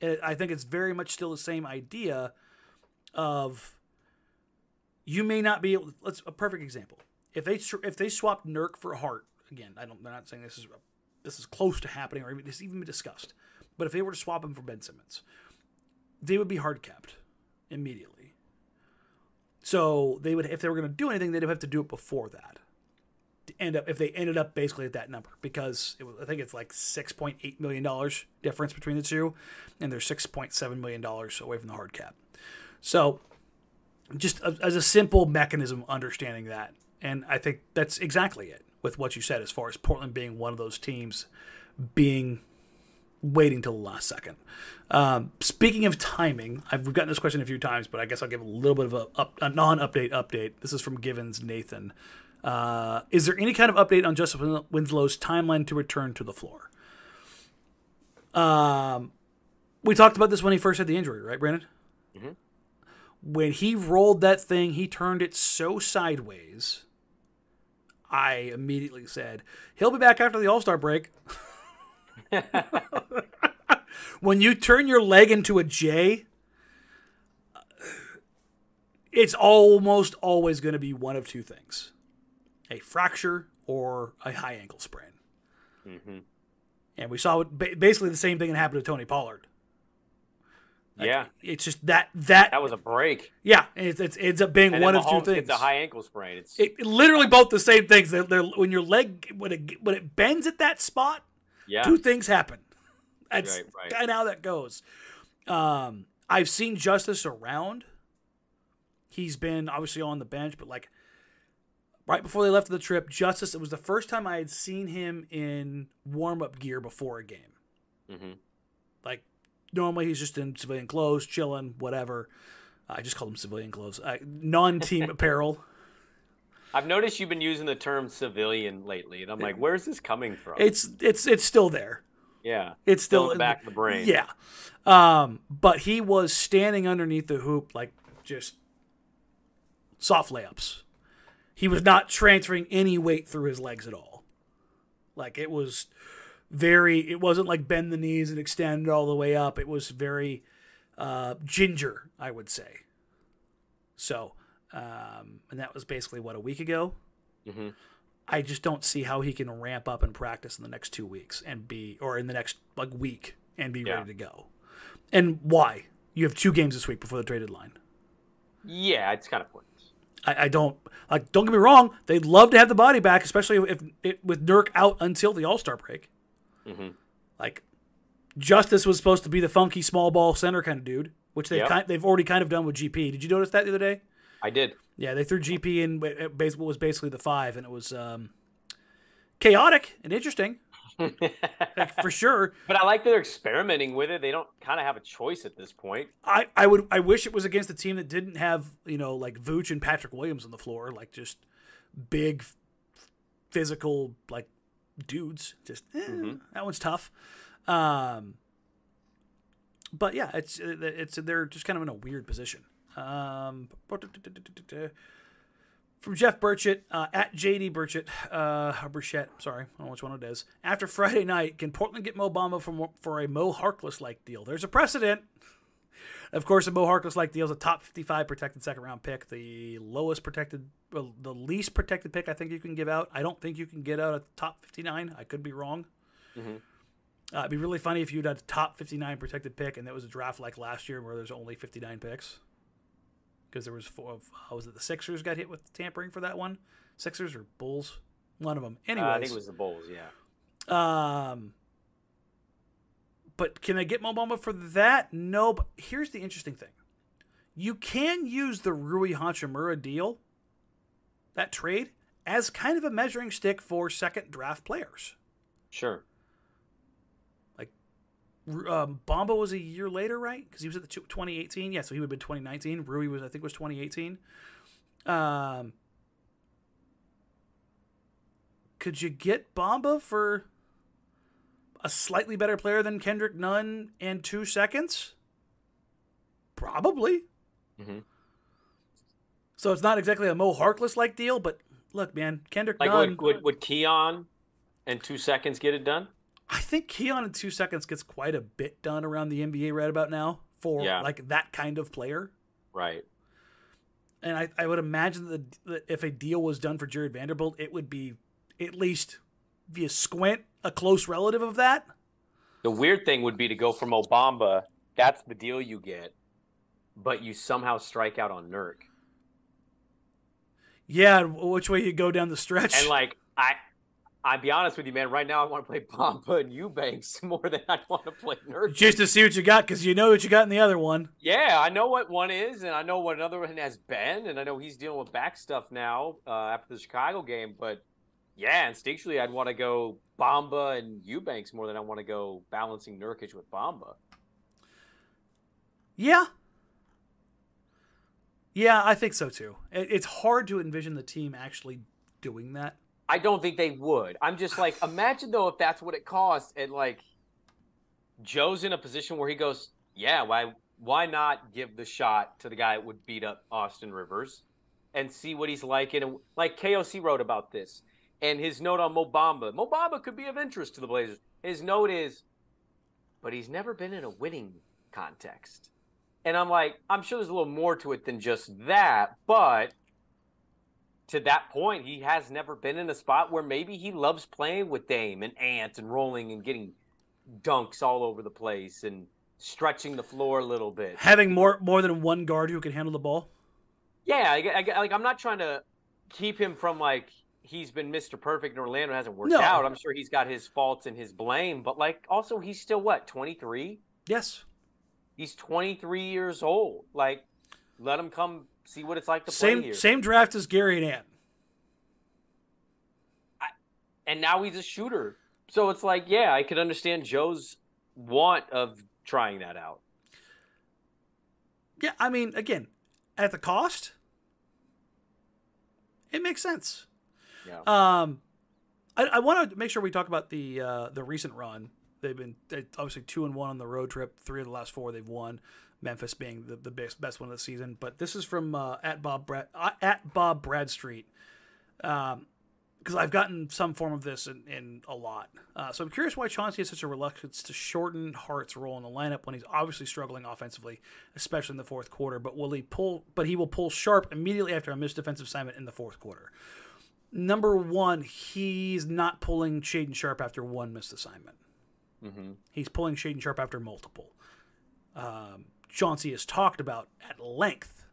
It- I think it's very much still the same idea of you may not be able. Let's a perfect example. If they if they swapped Nurk for Hart again, I don't. They're not saying this is this is close to happening or even it's even been discussed. But if they were to swap him for Ben Simmons, they would be hard capped immediately. So they would if they were going to do anything, they'd have to do it before that. To end up if they ended up basically at that number because was, I think it's like six point eight million dollars difference between the two, and they're six point seven million dollars away from the hard cap. So, just as a simple mechanism, understanding that, and I think that's exactly it with what you said as far as Portland being one of those teams being waiting till the last second. Um, speaking of timing, I've gotten this question a few times, but I guess I'll give a little bit of a, up, a non-update update. This is from Givens Nathan. Uh, is there any kind of update on Justice Winslow's timeline to return to the floor? Um, we talked about this when he first had the injury, right, Brandon? Mm-hmm. When he rolled that thing, he turned it so sideways. I immediately said he'll be back after the All Star break. *laughs* *laughs* when you turn your leg into a J, it's almost always going to be one of two things a fracture or a high ankle sprain. Mm-hmm. And we saw basically the same thing that happened to Tony Pollard. Like, yeah, it's just that that that was a break. Yeah, it, it ends up being one of two things. It's a high ankle sprain. It's it, literally both the same things. They're, they're, when your leg when it when it bends at that spot, yeah. two things happen. That's right, right. kind of how that goes. Um, I've seen Justice around. He's been obviously on the bench, but like right before they left the trip, Justice. It was the first time I had seen him in warm up gear before a game. Mm-hmm. Like normally he's just in civilian clothes, chilling, whatever. I just call him civilian clothes, uh, non-team *laughs* apparel. I've noticed you've been using the term civilian lately, and I'm like, where's this coming from? It's it's it's still there. Yeah, it's still, still in the back of the brain. Yeah, um, but he was standing underneath the hoop, like just soft layups. He was not transferring any weight through his legs at all. Like it was very. It wasn't like bend the knees and extend all the way up. It was very uh, ginger, I would say. So um, and that was basically what a week ago. Mm-hmm. I just don't see how he can ramp up and practice in the next two weeks and be, or in the next like week and be yeah. ready to go. And why? You have two games this week before the trade deadline. Yeah, it's kind of pointless. I, I, don't like. Don't get me wrong. They'd love to have the body back, especially if, if with Nurk out until the All Star break. Mm-hmm. Like Justice was supposed to be the funky small ball center kind of dude, which they've yep. kind, they've already kind of done with GP. Did you notice that the other day? I did. Yeah, they threw GP in what was basically the five, and it was um, chaotic and interesting. *laughs* like, for sure. But I like that they're experimenting with it. They don't kind of have a choice at this point. I, I would I wish it was against a team that didn't have you know like Vooch and Patrick Williams on the floor, like just big, physical like dudes. Just eh, mm-hmm. that one's tough. Um, but yeah, it's it's they're just kind of in a weird position. Um, from Jeff Burchett uh, at JD Burchett, uh, Burchett, sorry, I don't know which one it is. After Friday night, can Portland get Mo Bamba for, for a Mo Harkless like deal? There's a precedent. Of course, a Mo Harkless like deal is a top 55 protected second round pick, the lowest protected, well, the least protected pick I think you can give out. I don't think you can get out a top 59. I could be wrong. Mm-hmm. Uh, it'd be really funny if you had a top 59 protected pick and it was a draft like last year where there's only 59 picks because there was four of how was it the Sixers got hit with tampering for that one? Sixers or Bulls? One of them. Anyways, uh, I think it was the Bulls. Yeah. Um. But can I get Mo Bamba for that? No. But here's the interesting thing: you can use the Rui Hachimura deal, that trade, as kind of a measuring stick for second draft players. Sure um, Bamba was a year later, right? Because he was at the 2018. Yeah, so he would have been 2019. Rui was, I think, was 2018. Um, could you get Bamba for a slightly better player than Kendrick Nunn and two seconds? Probably. Mm-hmm. So it's not exactly a Mo Harkless like deal, but look, man, Kendrick like Nunn. Would, would, would Keon and two seconds get it done? I think Keon in two seconds gets quite a bit done around the NBA right about now for yeah. like that kind of player. Right. And I, I would imagine that, that if a deal was done for Jarred Vanderbilt, it would be at least via squint a close relative of that. The weird thing would be to go from Mo Bamba, That's the deal you get, but you somehow strike out on Nurk. Yeah, which way you go down the stretch? And like I I'll be honest with you, man. Right now, I want to play *laughs* Bamba and Eubanks *laughs* more than I want to play Nurkic. Just to see what you got, because you know what you got in the other one. Yeah, I know what one is, and I know what another one has been, and I know he's dealing with back stuff now uh, after the Chicago game. But yeah, instinctually, I'd want to go Bamba and Eubanks more than I want to go balancing Nurkic with Bamba. Yeah. Yeah, I think so too. It's hard to envision the team actually doing that. I don't think they would. I'm just like, *sighs* imagine though if that's what it costs, and like Joe's in a position where he goes, yeah, why why not give the shot to the guy that would beat up Austin Rivers and see what he's like? And like KOC wrote about this, and his note on Mo Bamba, Mo Bamba could be of interest to the Blazers. His note is, but he's never been in a winning context. And I'm like, I'm sure there's a little more to it than just that, but to that point, he has never been in a spot where maybe he loves playing with Dame and Ant and rolling and getting dunks all over the place and stretching the floor a little bit. Having more more than one guard who can handle the ball. Yeah, I, I, like I'm not trying to keep him from like he's been Mr. Perfect in Orlando hasn't worked No. out. I'm sure he's got his faults and his blame, but like also he's still what 23. Yes. He's 23 years old. Like let him come see what it's like to play Same here. same draft as Gary and Ant. and now he's a shooter. So it's like, yeah, I could understand Joe's want of trying that out. Yeah, I mean, again, at the cost, it makes sense. Yeah. Um, I, I want to make sure we talk about the uh, the recent run. They've been they, obviously two and one on the road trip. Three of the last four they've won. Memphis being the, the best best one of the season. But this is from uh, at Bob Brad uh, at Bob Bradstreet. Um, because I've gotten some form of this in, in a lot. Uh, so I'm curious why Chauncey has such a reluctance to shorten Hart's role in the lineup when he's obviously struggling offensively, especially in the fourth quarter. But will he pull? But he will pull Sharpe immediately after a missed defensive assignment in the fourth quarter. Number one, he's not pulling Shaedon Sharpe after one missed assignment. Mm-hmm. He's pulling Shaedon Sharpe after multiple. Um, Chauncey has talked about at length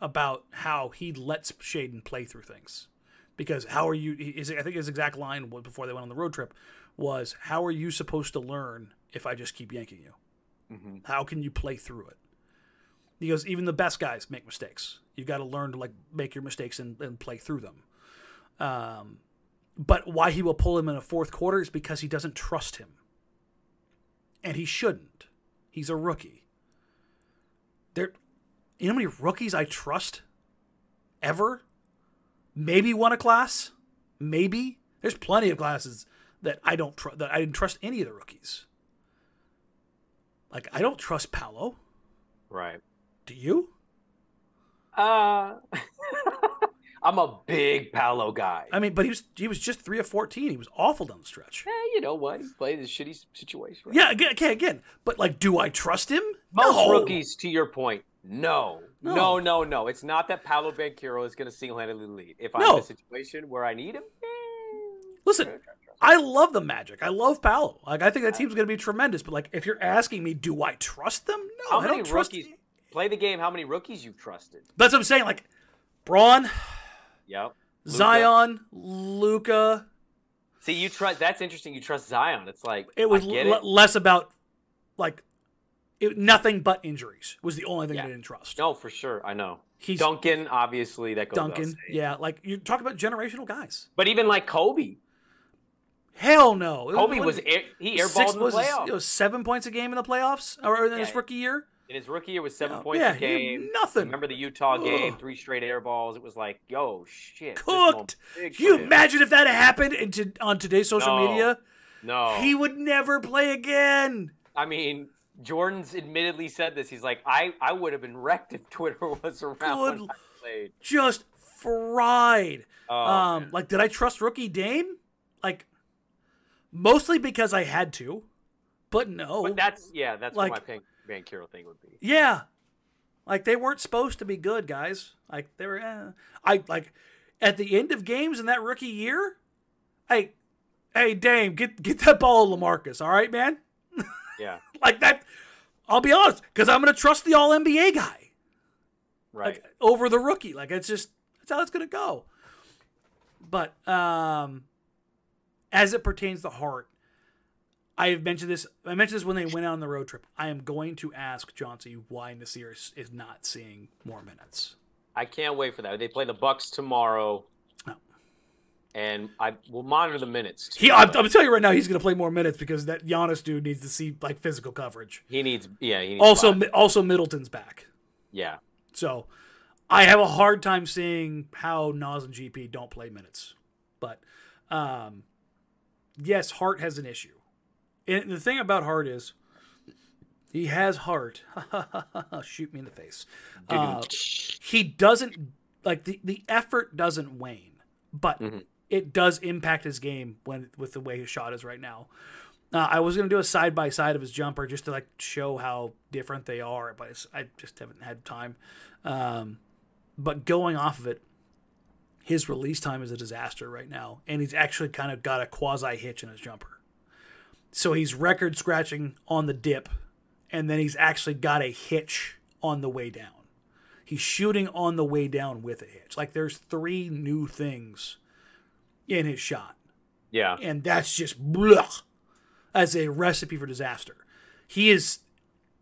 about how he lets Shaedon play through things. Because how are you? Is I think his exact line before they went on the road trip was, "How are you supposed to learn if I just keep yanking you? Mm-hmm. How can you play through it?" He goes, "Even the best guys make mistakes. You got to learn to like make your mistakes and, and play through them." Um, but why he will pull him in a fourth quarter is because he doesn't trust him, and he shouldn't. He's a rookie. There, you know how many rookies I trust ever? Maybe one a class, maybe. There's plenty of classes that I don't trust. that I didn't trust any of the rookies. Like I don't trust Paolo. Right. Do you? Uh, *laughs* I'm a big Paolo guy. I mean, but he was he was just three of fourteen. He was awful down the stretch. Eh, you know what? He played a shitty situation. Yeah, again, again, again. But like, do I trust him? Most no. rookies, to your point, no. No. No, no, no. It's not that Paolo Banchero is going to single-handedly lead. If I'm in a situation where I need him, eh, Listen, I love the Magic. I love Paolo. Like, I think that team's going to be tremendous. But like, if you're asking me, do I trust them? No, how I many don't trust. rookies play the game? How many rookies you've trusted? That's what I'm saying. Like, Braun, Yep. Luka. Zion, Luka. See, you trust. That's interesting. You trust Zion. It's like It was l- it. less about like it, nothing but injuries was the only thing Yeah. I didn't trust. No, for sure. I know. He's Duncan, obviously, that goes Duncan. Yeah, like you talk about generational guys. But even like Kobe, Hell no. Kobe What- was air, he six- airballed in the was playoffs. it was seven points a game in the playoffs, or in his rookie year. In his rookie year was seven points yeah, a game. nothing. Remember the Utah game, Ugh. three straight air balls. It was like, yo, shit. Cooked. Can you imagine if that happened into, on today's social No. media? No, He would never play again. I mean, Jordan's admittedly said this. He's like, I, I would have been wrecked if *laughs* Twitter was around Good played. Just fried. Oh, um, man. like, did I trust rookie Dame? Like, mostly because I had to, but no. but that's yeah, that's like- my Pan- Banchero thing would be. yeah, like they weren't supposed to be good, guys. Like they were. Eh. I like at the end of games in that rookie year. Hey, hey, Dame, get get that ball, to LaMarcus. All right, man. Yeah, *laughs* Like that. I'll be honest, because I'm gonna trust the All NBA guy. right. like over the rookie. Like it's just that's how it's gonna go. But um, as it pertains to Hart, I have mentioned this. I mentioned this when they went out on the road trip. I am going to ask Chauncey why Nassir is, is not seeing more minutes. I can't wait for that. They play the Bucks tomorrow, Oh. and I will monitor the minutes. Too. He, I'm, I'm telling you right now, he's going to play more minutes because that Giannis dude needs to see like physical coverage. He needs, yeah. He needs Also. Mi- also Middleton's back, yeah. so I have a hard time seeing how Nas and GP don't play minutes. But um, yes, Hart has an issue, and the thing about Hart is he has heart. *laughs* Shoot me in the face. Uh, he doesn't like the the effort doesn't wane, but Mhm. it does impact his game when with the way his shot is right now. Uh, I was gonna do a side by side of his jumper just to like show how different they are, but I just haven't had time. Um, but going off of it, his release time is a disaster right now, and he's actually kind of got a quasi hitch in his jumper. So he's record scratching on the dip, and then he's actually got a hitch on the way down. He's shooting on the way down with a hitch. Like there's three new things in his shot, Yeah. and that's just blech, as a recipe for disaster. He is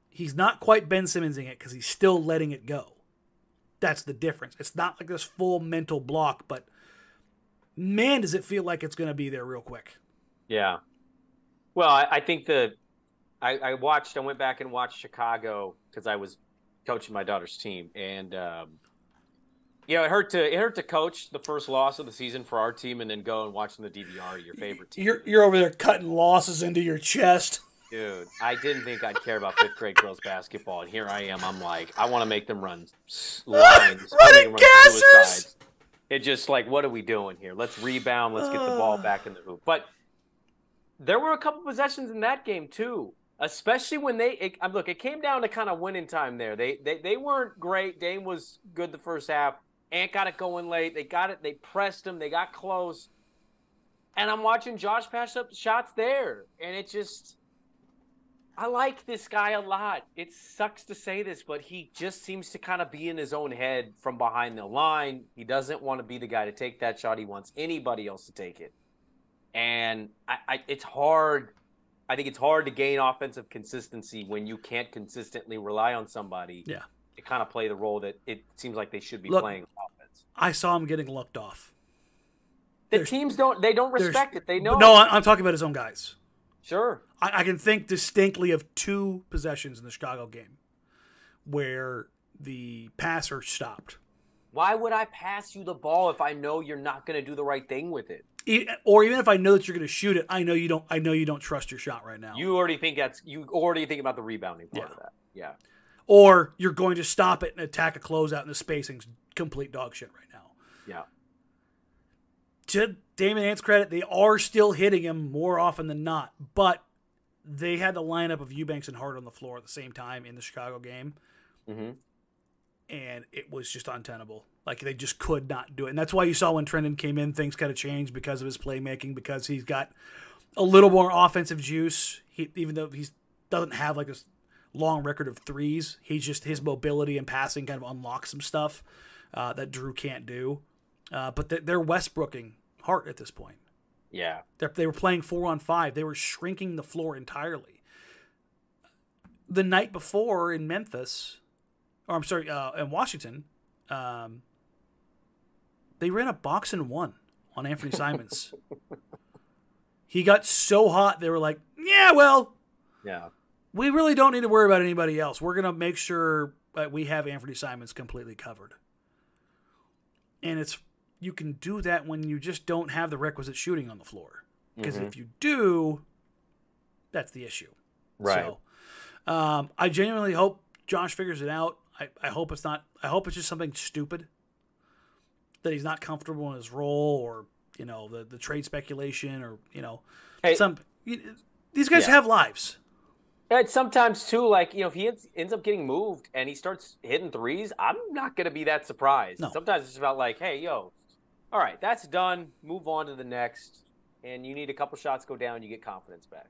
he's not quite Ben Simmonsing it because he's still letting it go. That's the difference. It's not like this full mental block, but man, does it feel like it's going to be there real quick. Yeah. Well, I, I think the I, I watched. I went back and watched Chicago because I was coaching my daughter's team, and um, you know, it hurt to it hurt to coach the first loss of the season for our team, and then go and watching the DVR your favorite team. You're you're over there cutting losses into your chest. Dude, I didn't think I'd care about fifth grade girls basketball, and here I am. I'm like, I want to make them run lines, I wanna run gassers! suicides. It just like, what are we doing here? Let's rebound. Let's get the ball back in the hoop. But there were a couple possessions in that game too, especially when they. It, look, it came down to kind of winning time there. They they they weren't great. Dame was good the first half. Ant got it going late. They got it. They pressed him. They got close. And I'm watching Josh pass up shots there, and it just. I like this guy a lot. It sucks to say this, but he just seems to kind of be in his own head from behind the line. He doesn't want to be the guy to take that shot. He wants anybody else to take it. And I, I, it's hard. I think it's hard to gain offensive consistency when you can't consistently rely on somebody Yeah. to kind of play the role that it seems like they should be Look, playing offense. I saw him getting looked off. The there's- teams don't. They don't respect it. They know. No, I'm talking about his own guys. Sure. I, I can think distinctly of two possessions in the Chicago game where the passer stopped. Why would I pass you the ball if I know you're not going to do the right thing with it? Or even if I know that you're going to shoot it, I know you don't. I know you don't trust your shot right now. You already think that's you already think about the rebounding part Yeah. of that. Yeah. or you're going to stop it and attack a closeout, and the spacing's complete dog shit right now. Yeah. To Damon Ant's credit, they are still hitting him more often than not, but they had the lineup of Eubanks and Hart on the floor at the same time in the Chicago game, hmm and it was just untenable. Like they just could not do it, and that's why you saw when Trendon came in, things kind of changed because of his playmaking, because he's got a little more offensive juice. He, even though he doesn't have like a long record of threes, he's just his mobility and passing kind of unlocks some stuff uh, that Drew can't do. Uh, but they're, they're Westbrooking Hart at this point. Yeah. They're, they were playing four on five. They were shrinking the floor entirely. The night before in Memphis, or I'm sorry, uh, in Washington, um, they ran a box and one on Anfernee Simons. he got so hot, they were like, yeah, well, Yeah. we really don't need to worry about anybody else. We're going to make sure that we have Anfernee Simons completely covered. And it's you can do that when you just don't have the requisite shooting on the floor. Because Mhm. if you do, that's the issue. Right. So, um, I genuinely hope Josh figures it out. I, I hope it's not. I hope it's just something stupid that he's not comfortable in his role, or you know, the the trade speculation, or you know, Hey- some. you- These guys Yeah. have lives. And sometimes too, like you know, if he ends, ends up getting moved and he starts hitting threes, I'm not gonna be that surprised. No. Sometimes it's about like, hey, yo, all right, that's done. Move on to the next. And you need a couple shots go down, you get confidence back.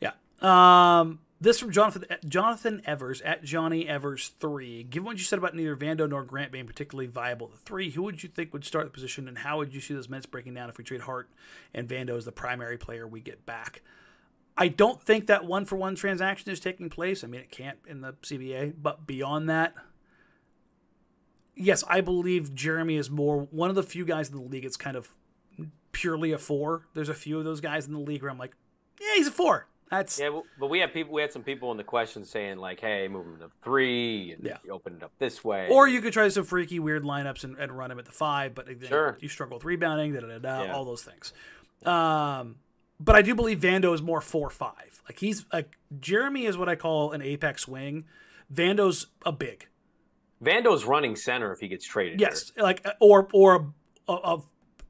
Yeah. Um, This from Jonathan Jonathan Evers at Johnny Evers three. Given what you said about neither Vando nor Grant being particularly viable at three, who would you think would start the position, and how would you see those minutes breaking down if we trade Hart and Vando as the primary player we get back? I don't think that one for one transaction is taking place. I mean, it can't in the CBA, but beyond that, yes, I believe Jeremy is more one of the few guys in the league. It's kind of purely a four. There's a few of those guys in the league where I'm like, yeah, he's a four. That's yeah, but we had people. We had some people in the question saying like, "Hey, move him to three, and Yeah. you open it up this way." Or you could try some freaky weird lineups and, and run him at the five, but then Sure. you struggle with rebounding, da da da, Yeah. all those things. Um, but I do believe Vando is more four five. Like he's like Jeremy is what I call an apex wing. Vando's a big. Vando's running center if he gets traded. here. Yes, like or or a, a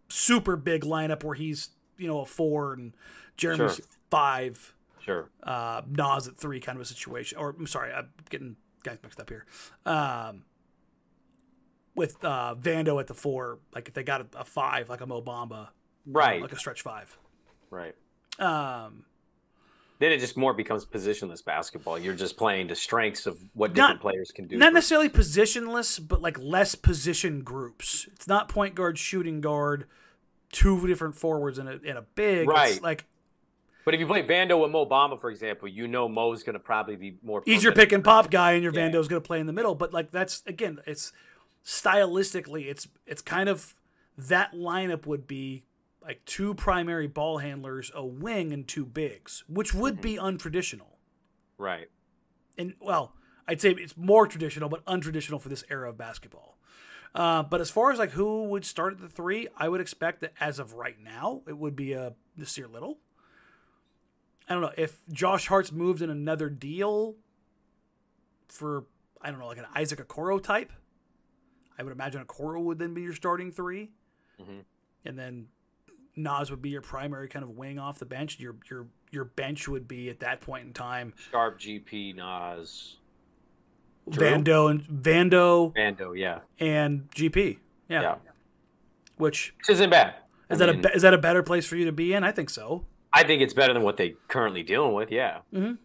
super big lineup where he's you know a four and Jeremy's Sure. five, sure. uh, Nas at three kind of a situation. Or I'm sorry, I'm getting guys mixed up here. Um, with uh, Vando at the four, like if they got a, a five, like a Mo Bamba, Right, like a stretch five. right. Um, Then it just more becomes positionless basketball. You're just playing the strengths of what Not- different players can do. not for- necessarily positionless, but like less position groups. It's not point guard, shooting guard, two different forwards and a, and a big. It's Right. like But if you play Vando with Mo Bamba, for example, you know Mo's going to probably be more. he's your pick and pop guy, and your Yeah. Vando's going to play in the middle. But like that's again, it's stylistically, it's it's kind of that lineup would be like two primary ball handlers, a wing, and two bigs, which would be untraditional. Right. And well, I'd say it's more traditional, but untraditional for this era of basketball. Uh, but as far as like who would start at the three, I would expect that as of right now, it would be a Nassir Little. I don't know if Josh Hart's moved in another deal for I don't know like an Isaac Okoro type. I would imagine Okoro would then be your starting 3 Mhm. and then Nas would be your primary kind of wing off the bench. Your your your bench would be at that point in time Sharpe, GP, Nas, Drew? Vando and Vando Vando. Yeah. and GP. Yeah. Yeah. Which Which isn't bad. is I that mean, a is that a better place for you to be in? I think so. I think it's better than what they're currently dealing with. Yeah. And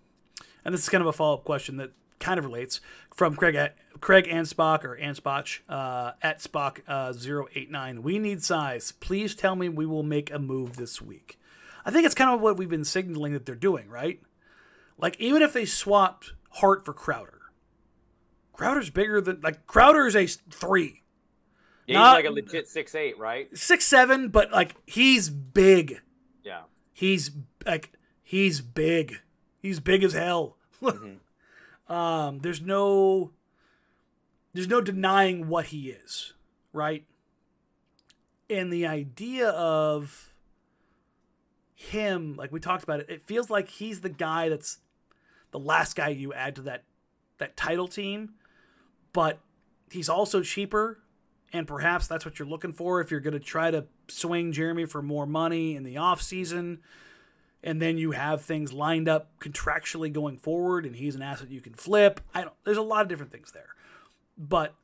this is kind of a follow up question that kind of relates from Craig at, Craig Anspach or Anspach uh, at Spock uh, 089. We need size. Please tell me we will make a move this week. I think it's kind of what we've been signaling that they're doing, right? Like even if they swapped Hart for Crowder, Crowder's bigger than like Crowder is a three. Yeah, Not- he's like a legit six eight, right? six seven, but like he's big. Yeah. He's like he's big. He's big as hell. *laughs* um, there's no there's no denying what he is, right? And the idea of him, like we talked about it, it feels like he's the guy that's the last guy you add to that that title team, but he's also cheaper and perhaps that's what you're looking for if you're going to try to swing Jeremy for more money in the offseason and then you have things lined up contractually going forward and he's an asset you can flip. I don't there's a lot of different things there. But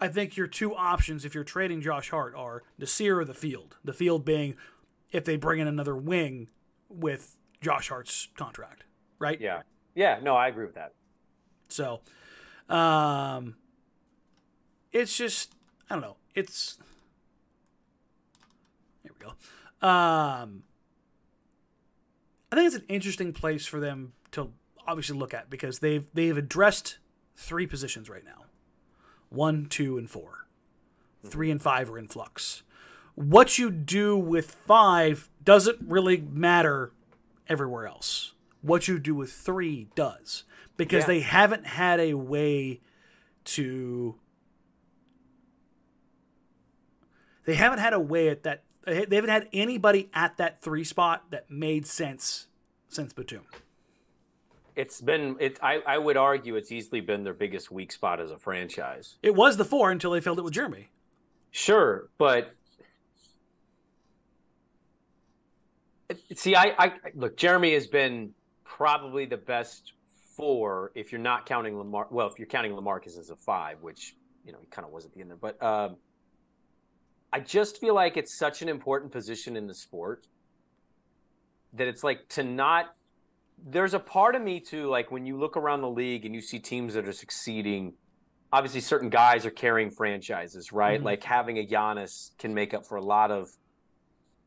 I think your two options if you're trading Josh Hart are Nassir or the field. The field being if they bring in another wing with Josh Hart's contract, right? Yeah. Yeah. No, I agree with that. So, um, it's just I don't know. It's here we go. Um, I think it's an interesting place for them to obviously look at because they've they've addressed three positions right now, one, two, and four. Three and five are in flux. What you do with five doesn't really matter everywhere else. What you do with three does because Yeah. they haven't had a way to. They haven't had a way at that. They haven't had anybody at that three spot that made sense since Batum. It's been it. I, I would argue it's easily been their biggest weak spot as a franchise. It was the four until they filled it with Jeremy. Sure, but see, I, I look. Jeremy has been probably the best four if you're not counting Lamar. Well, if you're counting LaMarcus as a five, which you know he kind of was at the end there, but um, I just feel like it's such an important position in the sport that it's like to not there's a part of me too, like when you look around the league and you see teams that are succeeding. Obviously, certain guys are carrying franchises, right? Mhm. Like having a Giannis can make up for a lot of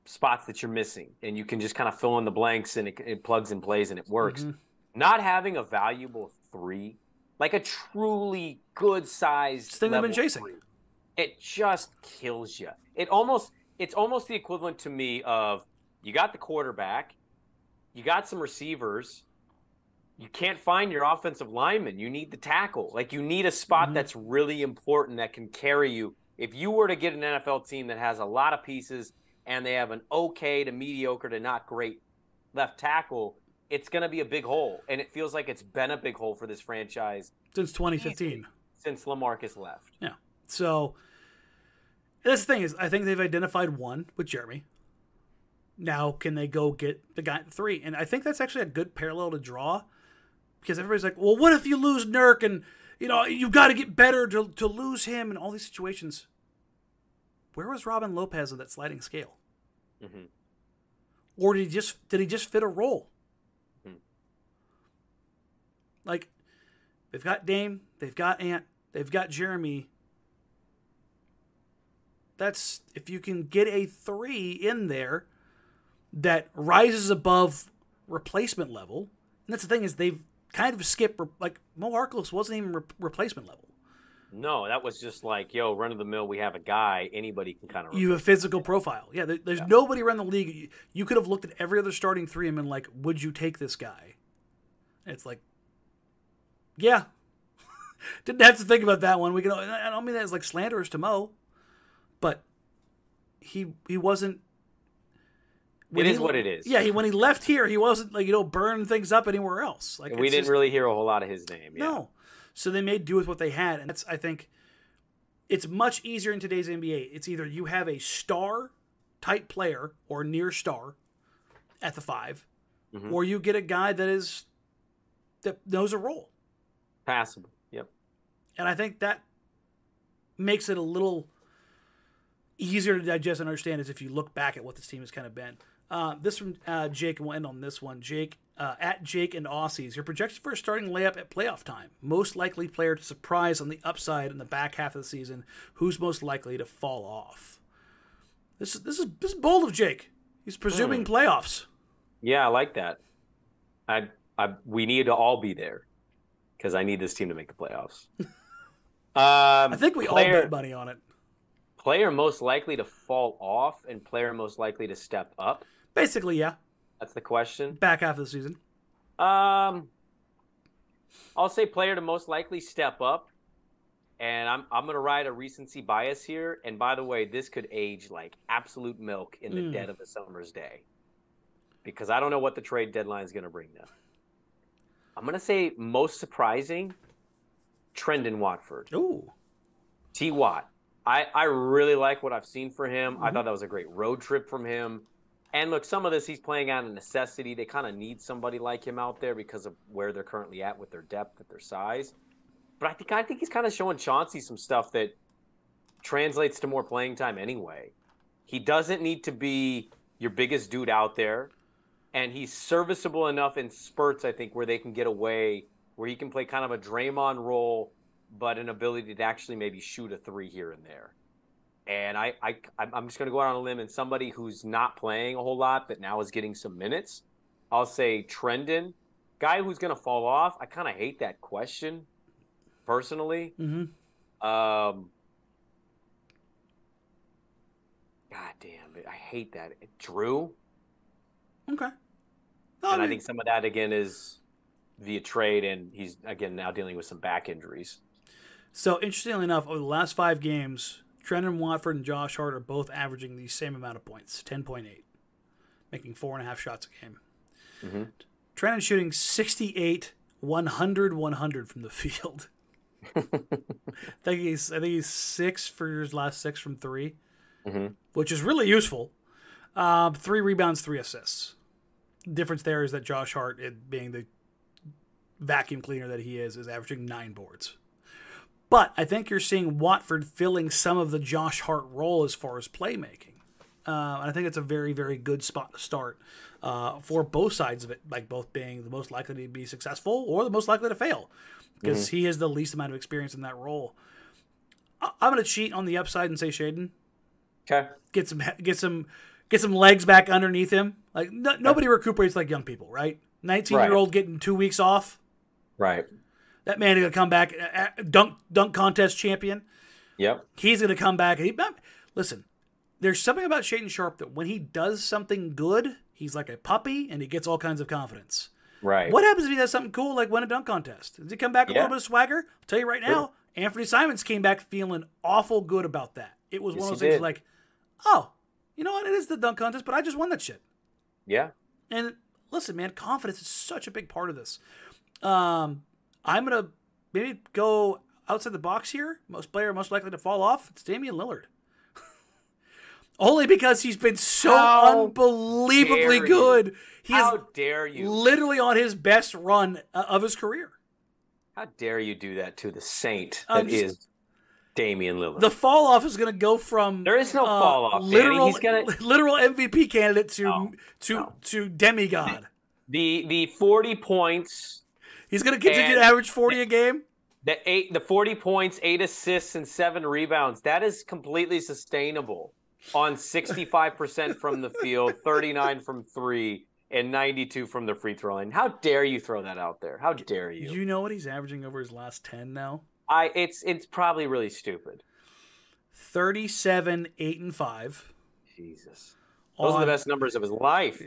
spots that you're missing, and you can just kind of fill in the blanks, and it, it plugs and plays, and it works. Mhm. Not having a valuable three, like a truly good sized thing they've been chasing. It just kills you. It almost it's almost the equivalent to me of you got the quarterback, you got some receivers, you can't find your offensive lineman. You need the tackle. Like you need a spot Mhm. that's really important that can carry you. If you were to get an NFL team that has a lot of pieces and they have an okay to mediocre to not great left tackle, it's going to be a big hole. And it feels like it's been a big hole for this franchise Since 2015. since LaMarcus left. Yeah. So that's the thing is, I think they've identified one with Jeremy. Now, can they go get the guy three? And I think that's actually a good parallel to draw because everybody's like, well, what if you lose Nurk and you know you've got to get better to to lose him and all these situations. Where was Robin Lopez of that sliding scale? Mhm. Or did he just did he just fit a role? Mhm. Like they've got Dame, they've got Ant, they've got Jeremy. That's if you can get a three in there that rises above replacement level. And that's the thing is they've kind of skipped like Mo Harkless wasn't even re- replacement level. No, that was just like, yo, run of the mill. We have a guy. Anybody can kind of. You have a physical profile. Yeah, there, there's nobody around the league. You, could have looked at every other starting three and been like, would you take this guy? It's like, yeah. *laughs* Didn't have to think about that one. We can. I don't mean that as like slanderous to Mo, but he he wasn't. It he- what it is. Yeah, he when he left here, he wasn't like you know burning things up anywhere else. Like we didn't just- really hear a whole lot of his name. Yeah. no. So they made do with what they had, and that's I think it's much easier in today's NBA. It's either you have a star type player or near star at the 5 Mhm. or you get a guy that is that knows a role. Passable. Yep. And I think that makes it a little easier to digest and understand is if you look back at what this team has kind of been. Uh, this from uh, Jake, and we'll end on this one. Jake, uh, at Jake and Aussies, your projection for a starting layup at playoff time. Most likely player to surprise on the upside in the back half of the season. Who's most likely to fall off? This is this is this is bold of Jake. He's presuming playoffs. Yeah, I like that. I, I, we need to all be there because I need this team to make the playoffs. *laughs* um, I think we all player, bet money on it. Player most likely to fall off and player most likely to step up. Basically, yeah. That's the question. Back half of the season. Um, I'll say player to most likely step up, and I'm I'm gonna ride a recency bias here. And by the way, this could age like absolute milk in the Mm. dead of a summer's day, because I don't know what the trade deadline is gonna bring them. I'm gonna say most surprising, Trendon Watford, Ooh. T Watt. I I really like what I've seen for him. I Mhm. thought that was a great road trip from him. And look, some of this he's playing out of necessity. They kind of need somebody like him out there because of where they're currently at with their depth, with their size. But I think I think he's kind of showing Chauncey some stuff that translates to more playing time anyway. He doesn't need to be your biggest dude out there, and he's serviceable enough in spurts. I think where they can get away, where he can play kind of a Draymond role, but an ability to actually maybe shoot a three here and there. And I, I, I'm just going to go out on a limb and somebody who's not playing a whole lot, but now is getting some minutes. I'll say Trendon, guy who's going to fall off. I kind of hate that question, personally. Mm-hmm. Um, God damn it, I hate that. Drew, Okay. No, and I mean- think some of that again is via trade, and he's again now dealing with some back injuries. So interestingly enough, over the last five games, Trendon Watford and Josh Hart are both averaging the same amount of points, ten point eight, making four and a half shots a game. Mhm. Trendon shooting 68, 100, 100 from the *laughs* field. *laughs* I think he's I think he's six for his last six from 3 Mhm. which is really useful. Um, three rebounds, three assists. difference there is that Josh Hart, it being the vacuum cleaner that he is, is averaging nine boards. But I think you're seeing Watford filling some of the Josh Hart role as far as playmaking. Uh, and I think it's a very, very good spot to start uh, for both sides of it, like both being the most likely to be successful or the most likely to fail, because he has the least amount of experience in that role. I- I'm going to cheat on the upside and say Shaedon. Okay. Get some, get some, get some legs back underneath him. Like no, nobody recuperates like young people, right? 19 year old getting two weeks off. Right. That man is going to come back, uh, uh, dunk dunk contest champion. Yep. He's going to come back. He, listen, there's something about Shaedon Sharpe that when he does something good, he's like a puppy and he gets all kinds of confidence. Right. What happens if he does something cool like win a dunk contest? Does he come back a little bit of swagger? I'll tell you right now, Anfernee Simons came back feeling awful good about that. It was Yes, one of those things did. like, oh, you know what? It is the dunk contest, but I just won that shit. Yeah. And listen, man, confidence is such a big part of this. Um, I'm gonna maybe go outside the box here. Most player most likely to fall off. It's Damian Lillard. *laughs* Only because he's been so How unbelievably you. good. He How is dare you? literally on his best run uh, of his career. How dare you do that to the saint that just- is Damian Lillard? The fall off is going to go from There is no uh, fall off, Literal, gonna- literal MVP candidate to No, to no. to demigod. the the 40 points, He's going to continue And- to average forty a game. the eight the 40 points, 8 assists and 7 rebounds. That is completely sustainable on 65% *laughs* from the field, 39 from 3 and 92 from the free throw line. How dare you throw that out there? How dare you? You know what he's averaging over his last 10 now? I it's it's probably really stupid. 37, 8, and 5 Jesus. Those are the best numbers of his life.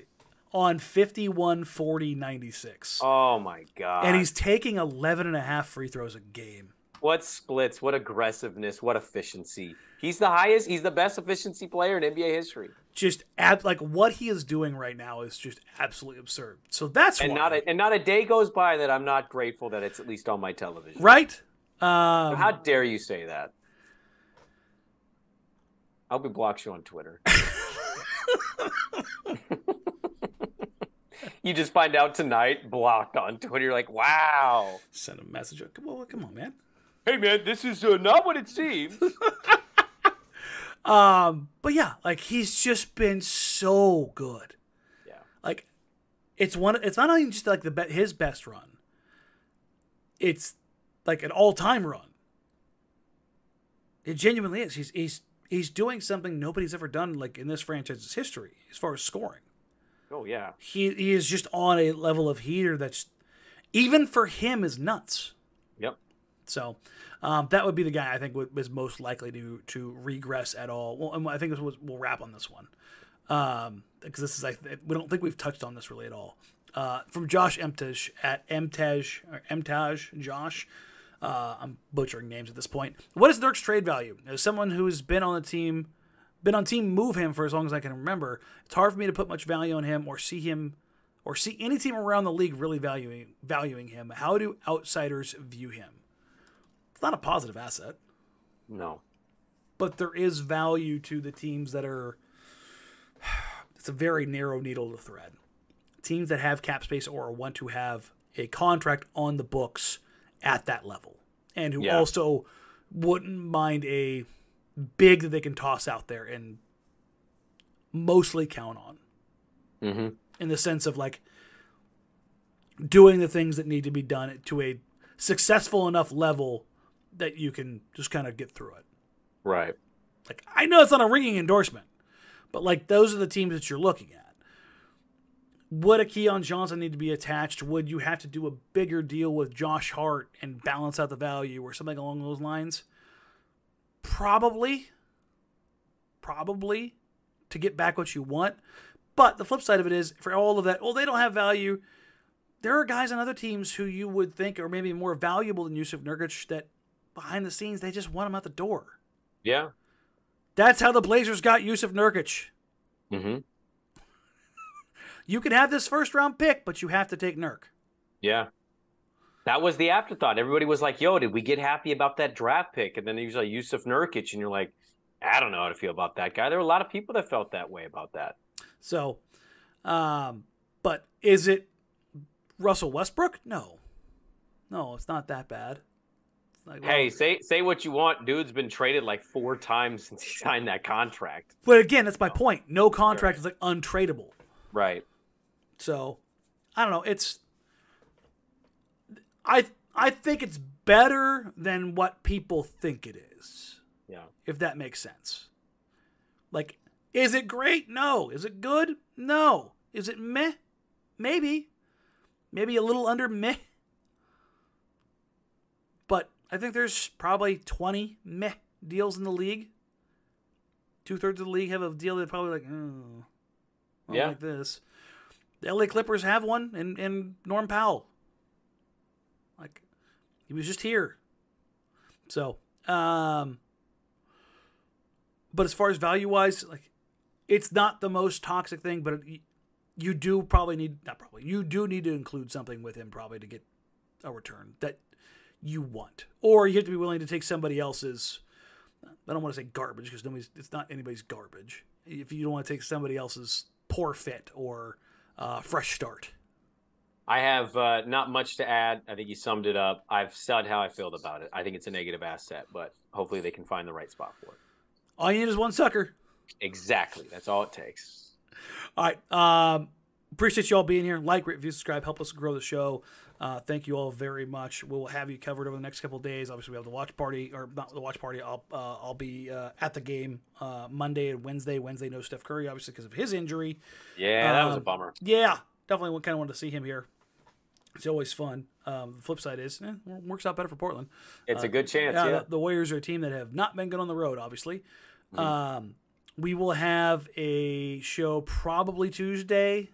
On 51, 40, 96. Oh my god. and he's taking 11 and a half free throws a game. what splits, what aggressiveness, what efficiency. He's the highest, he's the best efficiency player in NBA history. Just ab- like what he is doing right now is just absolutely absurd. So that's And why, not a, and not a day goes by that I'm not grateful that it's at least on my television. right? Um, How dare you say that? I'll be blocked you on Twitter. *laughs* *laughs* you just find out tonight, blocked on Twitter. You're like, wow. send a message. Come on, come on, man. Hey man, this is uh, not what it seems. *laughs* Um, but yeah, like he's just been so good. Yeah. Like it's one. It's not only just like the be- his best run. It's like an all time run. It genuinely is. He's he's he's doing something nobody's ever done like in this franchise's history as far as scoring. Oh yeah. He he is just on a level of heater that's even for him is nuts. Yep. So um, that would be the guy I think would, was most likely to to regress at all. Well, and I think this was, we'll wrap on this one because this is I th- we don't think we've touched on this really at all. Uh, from Josh Emtaj at Emtaj or Emtaj Josh. Uh, I'm butchering names at this point. What is Nurk's trade value? As someone who's been on the team, been on team move him for as long as I can remember, it's hard for me to put much value on him or see him or see any team around the league really valuing valuing him. How do outsiders view him? It's not a positive asset, No. but there is value to the teams that are. *sighs* It's a very narrow needle to thread. Teams that have cap space or want to have a contract on the books at that level, and who Yeah. also wouldn't mind a big that they can toss out there and mostly count on Mm-hmm. in the sense of like doing the things that need to be done to a successful enough level that you can just kind of get through it. Right. Like I know it's not a ringing endorsement, but like those are the teams that you're looking at. Would a Keon Johnson need to be attached? Would you have to do a bigger deal with Josh Hart and balance out the value or something along those lines? Probably. Probably to get back what you want. But the flip side of it is for all of that, well, they don't have value. There are guys on other teams who you would think are maybe more valuable than Yusuf Nurkic that behind the scenes they just want him out the door. Yeah. That's how the Blazers got Yusuf Nurkic. Mm-hmm. You can have this first round pick, but you have to take Nurk. Yeah. That was the afterthought. Everybody was like, yo, did we get happy about that draft pick? And then there's like Yusuf Nurkic, and you're like, I don't know how to feel about that guy. There were a lot of people that felt that way about that. So, um, but is it Russell Westbrook? No, no, it's not that bad. Like, Hey, say say what you want. Dude's been traded like four times *laughs* since he signed that contract. but again, that's my point. No contract is like untradeable. Right. So I don't know. It's I I think it's better than what people think it is. Yeah. If that makes sense. Like, is it great? No. Is it good? No. Is it meh? Maybe. Maybe a little under meh. But I think there's probably 20 meh deals in the league. Two thirds of the league have a deal that probably like, oh, Yeah. like this. The LA Clippers have one, and, and Norm Powell. He was just here. So, um, but as far as value wise, like, it's not the most toxic thing, but it, you do probably need, not probably, you do need to include something with him probably to get a return that you want. Or you have to be willing to take somebody else's, I don't want to say garbage because nobody's, it's not anybody's garbage. If you don't want to take somebody else's poor fit or uh, fresh start. I have uh, not much to add. I think you summed it up. I've said how I feel about it. I think it's a negative asset, but hopefully they can find the right spot for it. All you need is one sucker. Exactly. That's all it takes. All right. Um, appreciate you all being here. Like, rate, review, subscribe. Help us grow the show. Uh, thank you all very much. We'll have you covered over the next couple of days. Obviously, we have the watch party, or not the watch party. I'll uh, I'll be uh, at the game uh, Monday and Wednesday. Wednesday, no Steph Curry, obviously because of his injury. Yeah, that was a Um, bummer. Yeah, definitely kind of wanted to see him here. It's always fun. Um, the flip side is, eh, works out better for Portland. It's a good chance. Yeah, Yeah. The, the Warriors are a team that have not been good on the road, obviously. Mm-hmm. Um, we will have a show probably Tuesday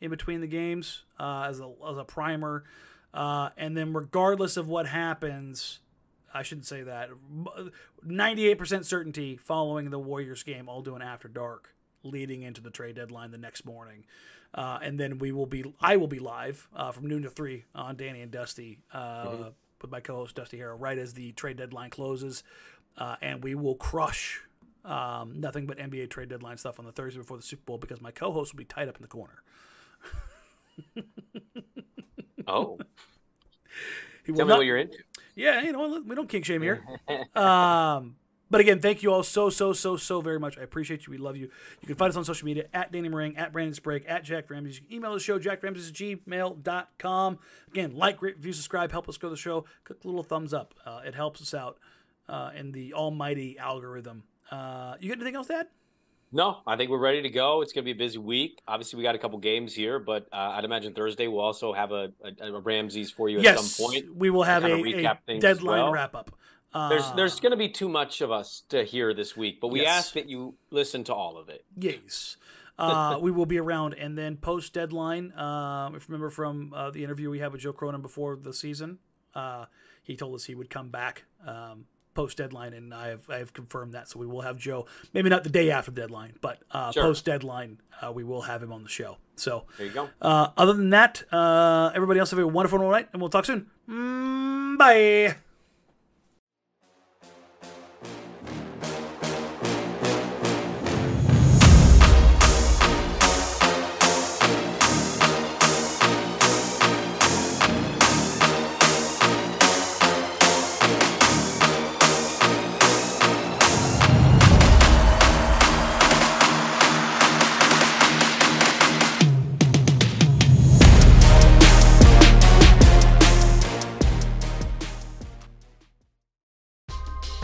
in between the games uh, as, a, as a primer. Uh, and then, regardless of what happens, I shouldn't say that. 98% certainty following the Warriors game, I'll do an after dark leading into the trade deadline the next morning. Uh, and then we will be, I will be live uh, from noon to three on Danny and Dusty uh, with my co-host Dusty Harah right as the trade deadline closes, uh, and we will crush um, nothing but NBA trade deadline stuff on the Thursday before the Super Bowl because my co-host will be tied up in the corner. *laughs* Oh, He tell me not- what you're into. Yeah, you know, we don't kink shame here. *laughs* um, but again, thank you all so, so, so, so very much. I appreciate you. We love you. You can find us on social media at Danny Marang, at Brandon Sprague, at Jacked Ramsays. You can email the show, jackedramsays at gmail.com. Again, like, rate, review, subscribe, help us grow the show. Click the little thumbs up. Uh, it helps us out uh, in the almighty algorithm. Uh, you got anything else to add? No, I think we're ready to go. It's going to be a busy week. Obviously, we got a couple games here, but uh, I'd imagine Thursday we'll also have a, a, a Ramses for you at yes, some point. we will have a, recap a deadline well. wrap up. Uh, There's there's going to be too much of us to hear this week, but we Yes. ask that you listen to all of it. Yes. Uh, we will be around. And then post deadline, um, if you remember from uh, the interview we had with Joe Cronin before the season, uh, he told us he would come back um, post deadline, and I have I have confirmed that. So we will have Joe, maybe not the day after deadline, but uh, Sure. post deadline, uh, we will have him on the show. So There you go. uh, other than that, uh, everybody else have a wonderful night, and we'll talk soon. Mm, bye.